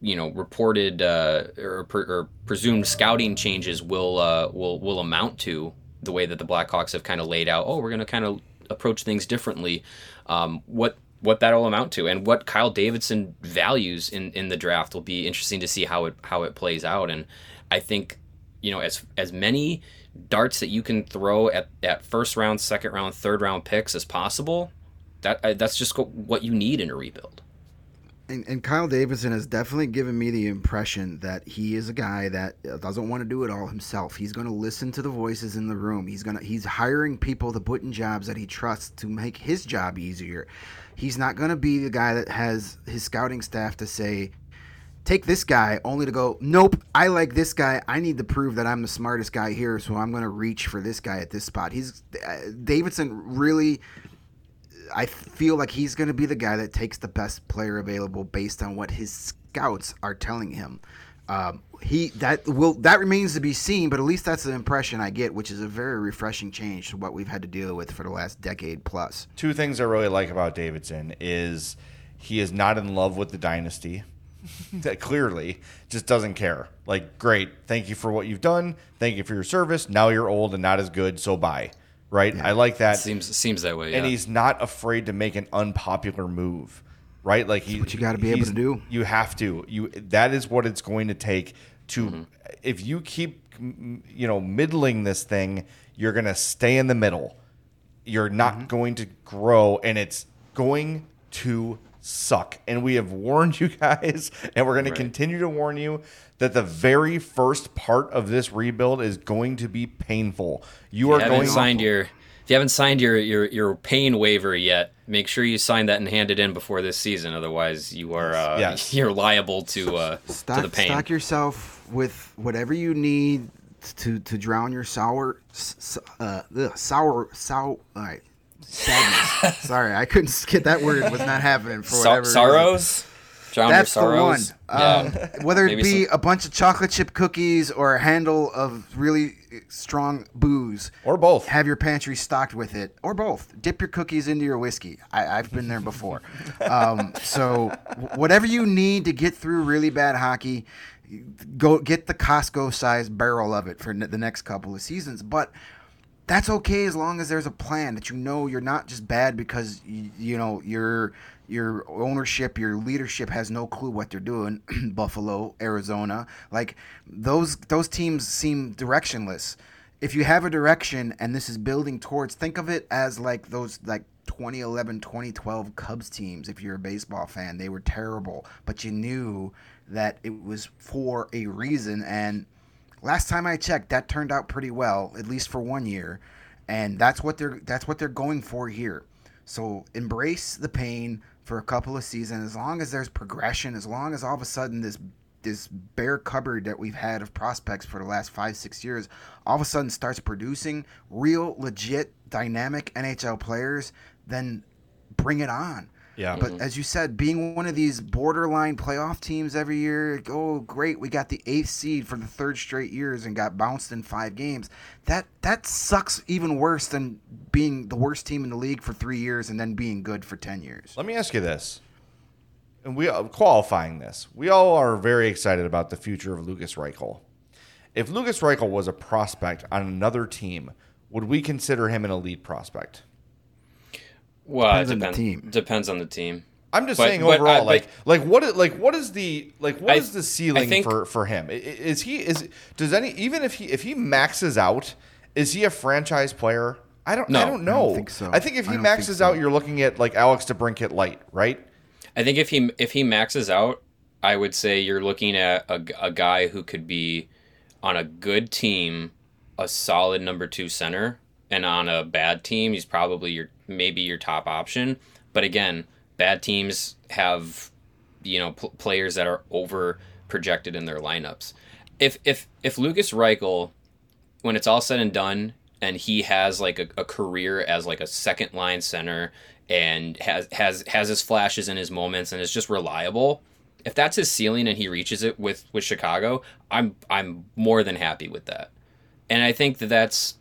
you know reported uh, or, or, presumed scouting changes will uh, will will amount to the way that the Blackhawks have kind of laid out. Oh, we're going to kind of approach things differently. Um, what what that'll amount to and what Kyle Davidson values in, in the draft will be interesting to see how it how it plays out. And I think, you know, as as many darts that you can throw at, at first round, second round, third round picks as possible, that uh, that's just what you need in a rebuild. And, and, Kyle Davidson has definitely given me the impression that he is a guy that uh, doesn't want to do it all himself. He's going to listen to the voices in the room. He's going to he's hiring people to put in jobs that he trusts to make his job easier. He's not going to be the guy that has his scouting staff to say, take this guy only to go, nope, I like this guy. I need to prove that I'm the smartest guy here, so I'm going to reach for this guy at this spot. He's uh, Davidson really I feel like he's going to be the guy that takes the best player available based on what his scouts are telling him. Um, he that will that remains to be seen, but at least that's the impression I get, which is a very refreshing change to what we've had to deal with for the last decade plus. Two things I really like about Davidson is he is not in love with the dynasty. that clearly just doesn't care. Like, great, thank you for what you've done. Thank you for your service. Now you're old and not as good, so bye right? Yeah. I like that. Seems seems that way. And he's not afraid to make an unpopular move, right? Like he, what you got to be able to do. You have to. You that is what it's going to take to. Mm-hmm. If you keep, you know, middling this thing, you're going to stay in the middle. You're not mm-hmm. going to grow, and it's going to suck. And we have warned you guys, and we're going right. to continue to warn you that the very first part of this rebuild is going to be painful. You, you are going signed your if you haven't signed your, your your pain waiver yet, make sure you sign that and hand it in before this season. Otherwise, you are uh, yes. you're liable to uh, stock, to the pain. Stock yourself with whatever you need to to drown your sour uh, sour sour. All right, sadness. Sorry, I couldn't get that word. Was not happening for whatever. So- sorrows. Drown That's the one. Um, whether it be some... a bunch of chocolate chip cookies or a handle of really strong booze, or both, have your pantry stocked with it, or both. Dip your cookies into your whiskey. I, have been there before. um, so whatever you need to get through really bad hockey, go get the Costco sized barrel of it for the next couple of seasons. But that's okay as long as there's a plan that you know you're not just bad because you, you know you're your ownership, your leadership has no clue what they're doing. Buffalo, Arizona, like those those teams seem directionless. If you have a direction and this is building towards, think of it as like those like 2011, 2012 Cubs teams. If you're a baseball fan, they were terrible, but you knew that it was for a reason. And last time I checked, that turned out pretty well, at least for one year. And that's what they're that's what they're going for here. So embrace the pain, for a couple of seasons, as long as there's progression, as long as all of a sudden this this bare cupboard that we've had of prospects for the last five six years all of a sudden starts producing real legit dynamic NHL players, then bring it on. Yeah. But mm-hmm. as you said, being one of these borderline playoff teams every year, oh great, we got the eighth seed for the third straight years and got bounced in five games. That that sucks even worse than being the worst team in the league for three years and then being good for ten years. Let me ask you this. And we are qualifying this. We all are very excited about the future of Lukas Reichel. If Lukas Reichel was a prospect on another team, would we consider him an elite prospect? Well, depends it depends, on the team. Depends on the team. I'm just but, saying but overall, I, like, like what, like what is the, like what I, is the ceiling think, for for him? Is he is does any even if he if he maxes out, is he a franchise player? I don't, no, I don't know. I don't think so. I think if he maxes so. out, you're looking at like Alex DeBrincat light, right? I think if he if he maxes out, I would say you're looking at a, a guy who could be on a good team, a solid number two center, and on a bad team, he's probably your maybe your top option. But again, bad teams have you know pl- players that are over projected in their lineups. If if if Lukas Reichel, when it's all said and done, and he has like a, a career as like a second line center and has has has his flashes and his moments and is just reliable. If that's his ceiling and he reaches it with with Chicago, I'm I'm more than happy with that. And I think that that's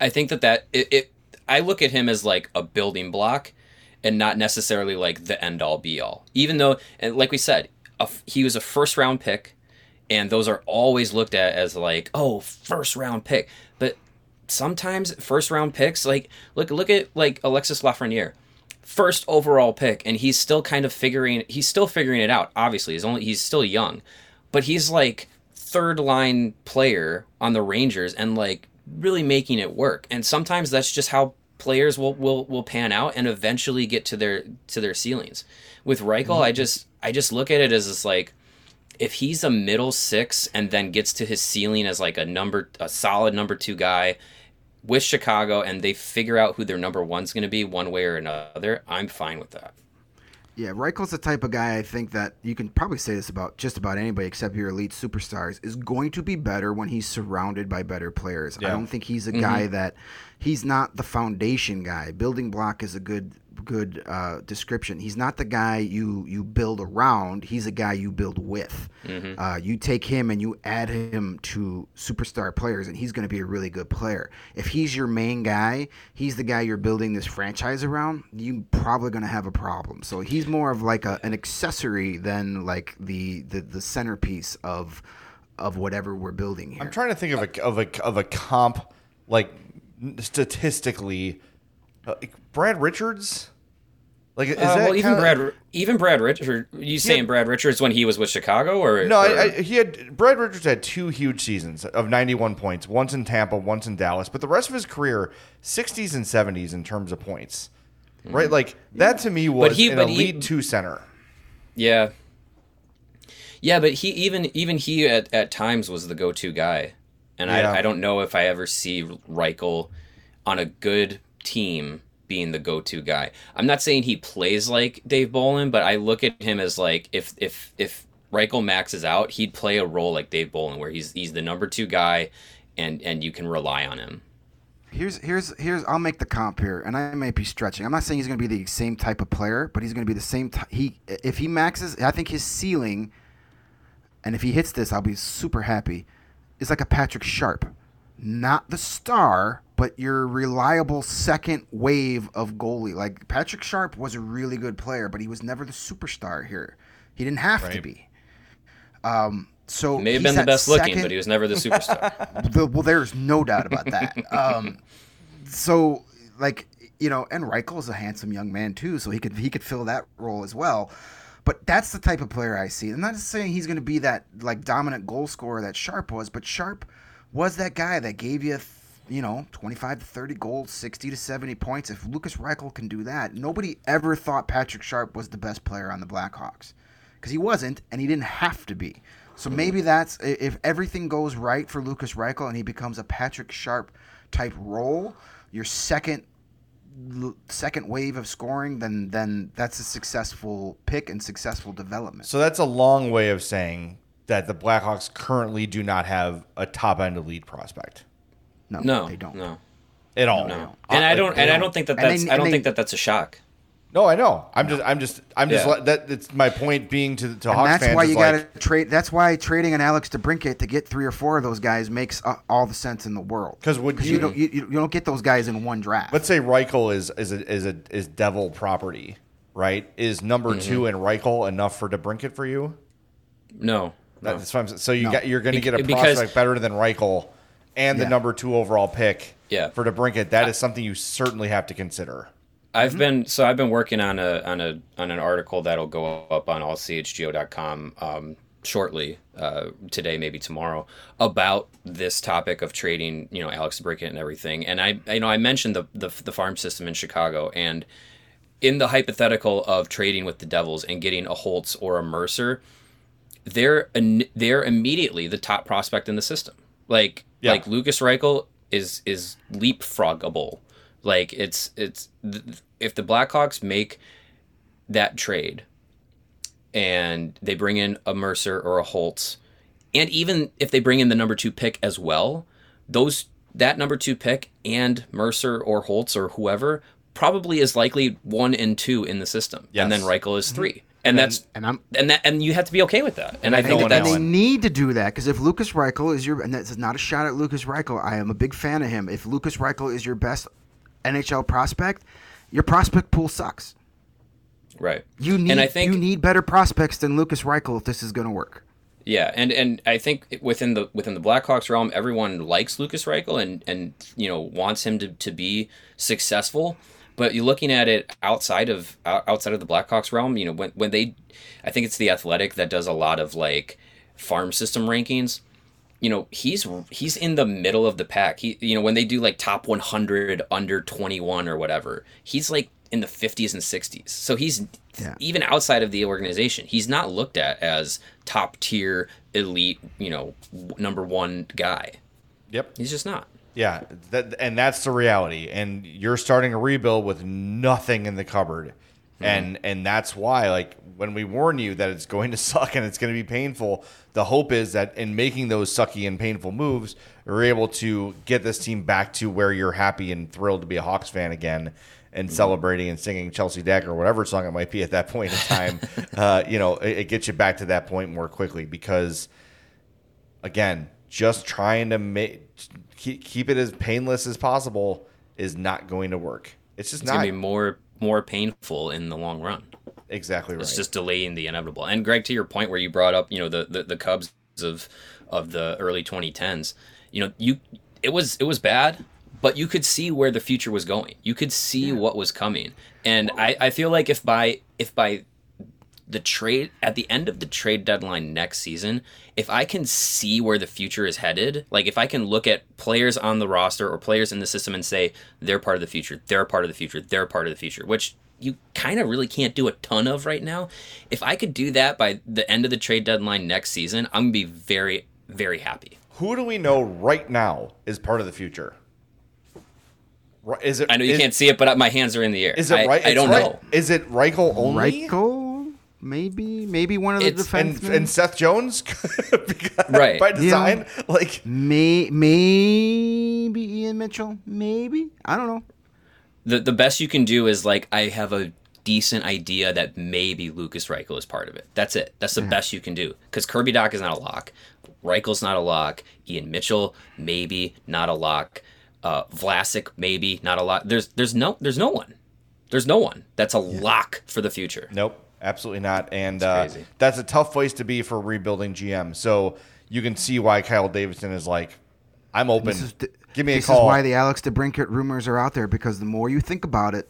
I think that that it, it I look at him as like a building block and not necessarily like the end all be all. Even though, and like we said, a, he was a first round pick, and those are always looked at as like, oh, first round pick. But sometimes first round picks, like look look at like Alexis Lafreniere, first overall pick, and he's still kind of figuring he's still figuring it out. Obviously, he's only he's still young, but he's like third line player on the Rangers and like really making it work. And sometimes that's just how players will will will pan out and eventually get to their to their ceilings. With Reichel, mm-hmm. I just I just look at it as this like if he's a middle six and then gets to his ceiling as like a number a solid number two guy with Chicago and they figure out who their number one's going to be one way or another, I'm fine with that. Yeah, Reichel's the type of guy I think that you can probably say this about just about anybody except your elite superstars is going to be better when he's surrounded by better players. Yeah. I don't think he's a mm-hmm. guy that he's not the foundation guy. Building block is a good good uh, description. He's not the guy you you build around. He's a guy you build with. Mm-hmm. Uh, you take him and you add him to superstar players, and he's going to be a really good player. If he's your main guy, he's the guy you're building this franchise around. You're probably going to have a problem. So he's more of like a, an accessory than like the, the the centerpiece of of whatever we're building here. I'm trying to think of a of a of a comp like statistically. Uh, Brad Richards. Like is uh, that well, even Brad, even Brad Richards. You saying had, Brad Richards when he was with Chicago, or no? Or? I, I, he had Brad Richards had two huge seasons of 91 points, once in Tampa, once in Dallas. But the rest of his career, 60s and 70s in terms of points, mm-hmm. right? Like that to me was he, an elite he, two center. Yeah, yeah, but he even even he at, at times was the go to guy, and yeah. I I don't know if I ever see Reichel on a good team being the go-to guy. I'm not saying he plays like Dave Bolland, but I look at him as like if if if Reichel maxes out, he'd play a role like Dave Bolland, where he's he's the number two guy, and and you can rely on him. Here's here's here's I'll make the comp here, and I may be stretching. I'm not saying he's going to be the same type of player, but he's going to be the same. T- he if he maxes, I think his ceiling, and if he hits this, I'll be super happy. Is like a Patrick Sharp, not the star, but your reliable second wave of goalie. Like Patrick Sharp was a really good player, but he was never the superstar here. He didn't have right. to be. Um, so he may have been the best second... looking, but he was never the superstar. the, well, there's no doubt about that. Um, so, like you know, and Reichel is a handsome young man too, so he could he could fill that role as well. But that's the type of player I see. I'm not saying he's going to be that like dominant goal scorer that Sharp was, but Sharp was that guy that gave you you know, 25 to 30 goals, 60 to 70 points. If Lukas Reichel can do that, nobody ever thought Patrick Sharp was the best player on the Blackhawks because he wasn't, and he didn't have to be. So maybe that's if everything goes right for Lukas Reichel and he becomes a Patrick Sharp type role, your second second wave of scoring, then then that's a successful pick and successful development. So that's a long way of saying that the Blackhawks currently do not have a top end elite prospect. No, no, they don't. No, at all. No, and I don't. And don't. I don't think that that's. They, I don't they, think that that's a shock. No, I know. I'm just. I'm just. I'm just. Yeah. That. It's my point being to to and Hawks that's fans. why you got to trade. That's why trading an Alex DeBrincat to get three or four of those guys makes uh, all the sense in the world. Because would you, you don't you, you, don't get those guys in one draft. Let's say Reichel is is a, is a is Devil property, right? Is number mm-hmm. two and Reichel enough for DeBrincat for you? No. That's what I'm saying. So you no. got you're going to get a prospect because, better than Reichel and the yeah. number two overall pick yeah. for DeBrincat, that is something you certainly have to consider. I've mm-hmm. been so I've been working on a on a on an article that'll go up on allchgo.com um, shortly uh, today, maybe tomorrow, about this topic of trading, you know, Alex DeBrincat and everything. And I, you know, I mentioned the, the the farm system in Chicago, and in the hypothetical of trading with the Devils and getting a Holtz or a Mercer, they're they're immediately the top prospect in the system. Like yeah. like Lukas Reichel is is leapfroggable. Like it's it's if the Blackhawks make that trade and they bring in a Mercer or a Holtz, and even if they bring in the number two pick as well, those that number two pick and Mercer or Holtz or whoever probably is likely one and two in the system, yes. and then Reichel is mm-hmm. 3 and, that's and I'm and that and you have to be okay with that. And, and I think that they need to do that because if Lukas Reichel is your and that's not a shot at Lukas Reichel, I am a big fan of him. If Lukas Reichel is your best NHL prospect, your prospect pool sucks. Right. You need and I think, you need better prospects than Lukas Reichel if this is going to work. Yeah, and and I think within the within the Blackhawks realm, everyone likes Lukas Reichel and and you know wants him to to be successful. But you're looking at it outside of outside of the Blackhawks realm. You know, when when they, I think it's the Athletic that does a lot of like farm system rankings. You know, he's he's in the middle of the pack. He, you know, when they do like top 100 under 21 or whatever, he's like in the 50s and 60s. So he's yeah. even outside of the organization, he's not looked at as top tier elite, you know, number 1 guy. Yep. He's just not. Yeah, that and that's the reality. And you're starting a rebuild with nothing in the cupboard Mm-hmm. And and that's why like when we warn you that it's going to suck and it's going to be painful, the hope is that in making those sucky and painful moves, you're able to get this team back to where you're happy and thrilled to be a Hawks fan again and mm-hmm. celebrating and singing Chelsea Dagger or whatever song it might be at that point in time. uh, you know, it, it gets you back to that point more quickly because, again, just trying to make keep, it as painless as possible is not going to work. It's just it's not. going to be more more painful in the long run. Exactly right. It's just delaying the inevitable. And Greg, to your point where you brought up, you know, the the, the Cubs of of the early 2010s, you know, you it was it was bad, but you could see where the future was going. You could see yeah. what was coming. And I, I feel like if by if by the trade at the end of the trade deadline next season, if I can see where the future is headed, like if I can look at players on the roster or players in the system and say they're part of the future, they're part of the future, they're part of the future, which you kind of really can't do a ton of right now. If I could do that by the end of the trade deadline next season, I'm gonna be very, very happy. Who do we know right now is part of the future? Is it? I know you is, can't see it, but my hands are in the air. Is it right? I, I don't right. know. Is it Reichel only? Reichel, maybe, maybe one of the it's, defensemen. And, and Seth Jones, right? By design, yeah. like may, maybe Ian Mitchell, maybe I don't know the the best you can do is like I have a decent idea that maybe Lukas Reichel is part of it. That's it. That's the yeah. best you can do because Kirby Dach is not a lock. Reichel's not a lock. Ian Mitchell maybe not a lock. Uh, Vlasic maybe not a lock. There's there's no there's no one. There's no one that's a yeah. lock for the future. Nope, absolutely not. And that's, uh, that's a tough place to be for rebuilding GM. So you can see why Kyle Davidson is like, I'm open. Give me this a call. This is why the Alex DeBrincat rumors are out there because the more you think about it,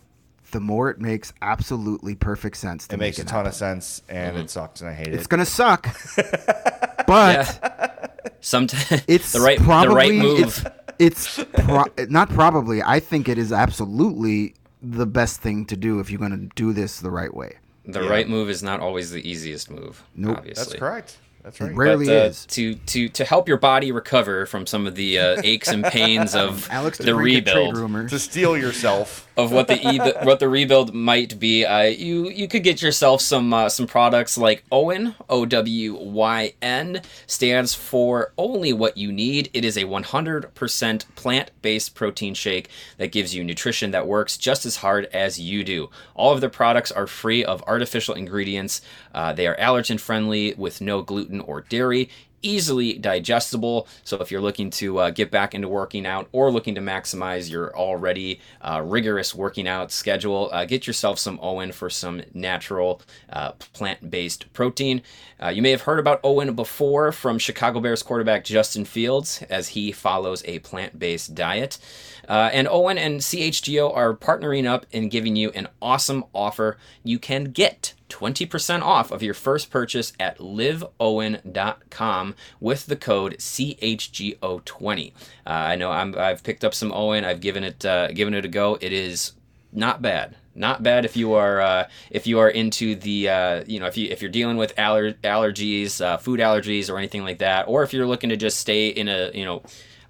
the more it makes absolutely perfect sense. it makes a ton happen. of sense, and mm-hmm. it sucks, and I hate it's it. It's gonna suck, but sometimes it's the right probably, the right move. It's, it's pro- not probably. I think it is absolutely the best thing to do if you're gonna do this the right way. The yeah. right move is not always the easiest move. Nope, obviously. that's correct. That's right. It rarely but, uh, is. To to to help your body recover from some of the uh, aches and pains of Alex the rebuild, to steel yourself of what the, e- what the rebuild might be, uh, you you could get yourself some uh, some products like OWYN O W Y N stands for only what you need. It is a 100% plant based protein shake that gives you nutrition that works just as hard as you do. All of their products are free of artificial ingredients. Uh, they are allergen friendly with no gluten or dairy easily digestible. So if you're looking to uh, get back into working out or looking to maximize your already uh, rigorous working out schedule, uh, get yourself some OWYN for some natural uh, plant-based protein. Uh, you may have heard about OWYN before from Chicago Bears quarterback Justin Fields as he follows a plant-based diet. Uh, and OWYN and CHGO are partnering up and giving you an awesome offer. You can get 20% off of your first purchase at liveowyn.com with the code CHGO20. Uh, I know i have picked up some OWYN. I've given it uh, given it a go. It is not bad. Not bad if you are uh, if you are into the uh, you know if you if you're dealing with aller- allergies, uh, food allergies, or anything like that, or if you're looking to just stay in a you know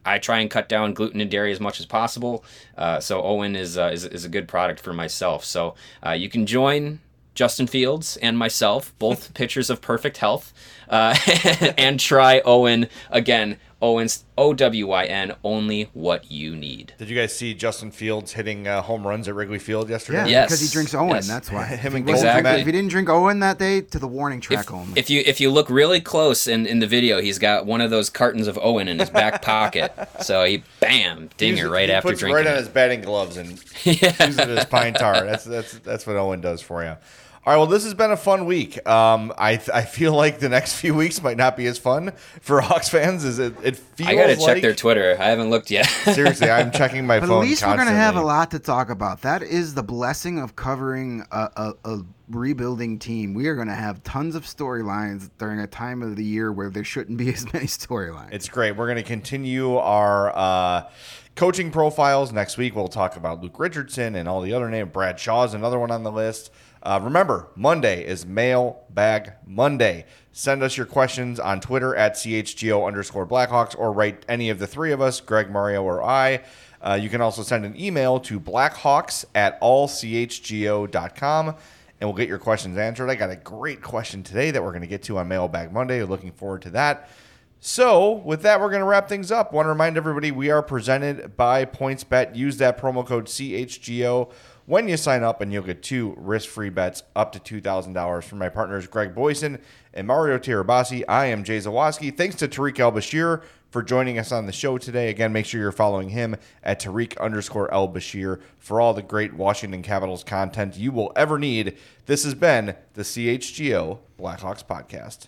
I try and cut down gluten and dairy as much as possible. Uh, so OWYN is, uh, is, is a good product for myself. So uh, you can join Justin Fields and myself, both pitchers of perfect health, uh, and try OWYN again Owyn's O W Y N, only what you need. Did you guys see Justin Fields hitting uh, home runs at Wrigley Field yesterday? Yeah, yes. because he drinks OWYN. Yes. That's why. Him and exactly. If he didn't drink OWYN that day, to the warning track if, only. If you if you look really close in, in the video, he's got one of those cartons of OWYN in his back pocket. So he bam dinger He's, right he after puts drinking. Right on it. his batting gloves and yeah. uses it as pine tar. That's that's that's what OWYN does for you. All right, well, this has been a fun week. Um, I I feel like the next few weeks might not be as fun for Hawks fans as it, it feels. Like I gotta like. check their Twitter. I haven't looked yet. Seriously, I'm checking my but phone. At least constantly. we're gonna have a lot to talk about. That is the blessing of covering a, a, a rebuilding team. We are gonna have tons of storylines during a time of the year where there shouldn't be as many storylines. It's great. We're gonna continue our. Uh, coaching profiles next week. We'll talk about Luke Richardson and all the other names. Brad Shaw is another one on the list. Uh, remember, Monday is Mailbag Monday. Send us your questions on Twitter at CHGO underscore Blackhawks or write any of the three of us, Greg, Mario, or I. Uh, you can also send an email to blackhawks at allchgo.com. and we'll get your questions answered. I got a great question today that we're going to get to on Mailbag Monday. Looking forward to that. So, with that, we're going to wrap things up. Want to remind everybody we are presented by PointsBet. Use that promo code CHGO when you sign up, and you'll get two risk free bets up to $2,000 from my partners Greg Boysen and Mario Tirabassi. I am Jay Zawaski. Thanks to Tarik El Bashir for joining us on the show today. Again, make sure you're following him at Tarik underscore El Bashir for all the great Washington Capitals content you will ever need. This has been the CHGO Blackhawks Podcast.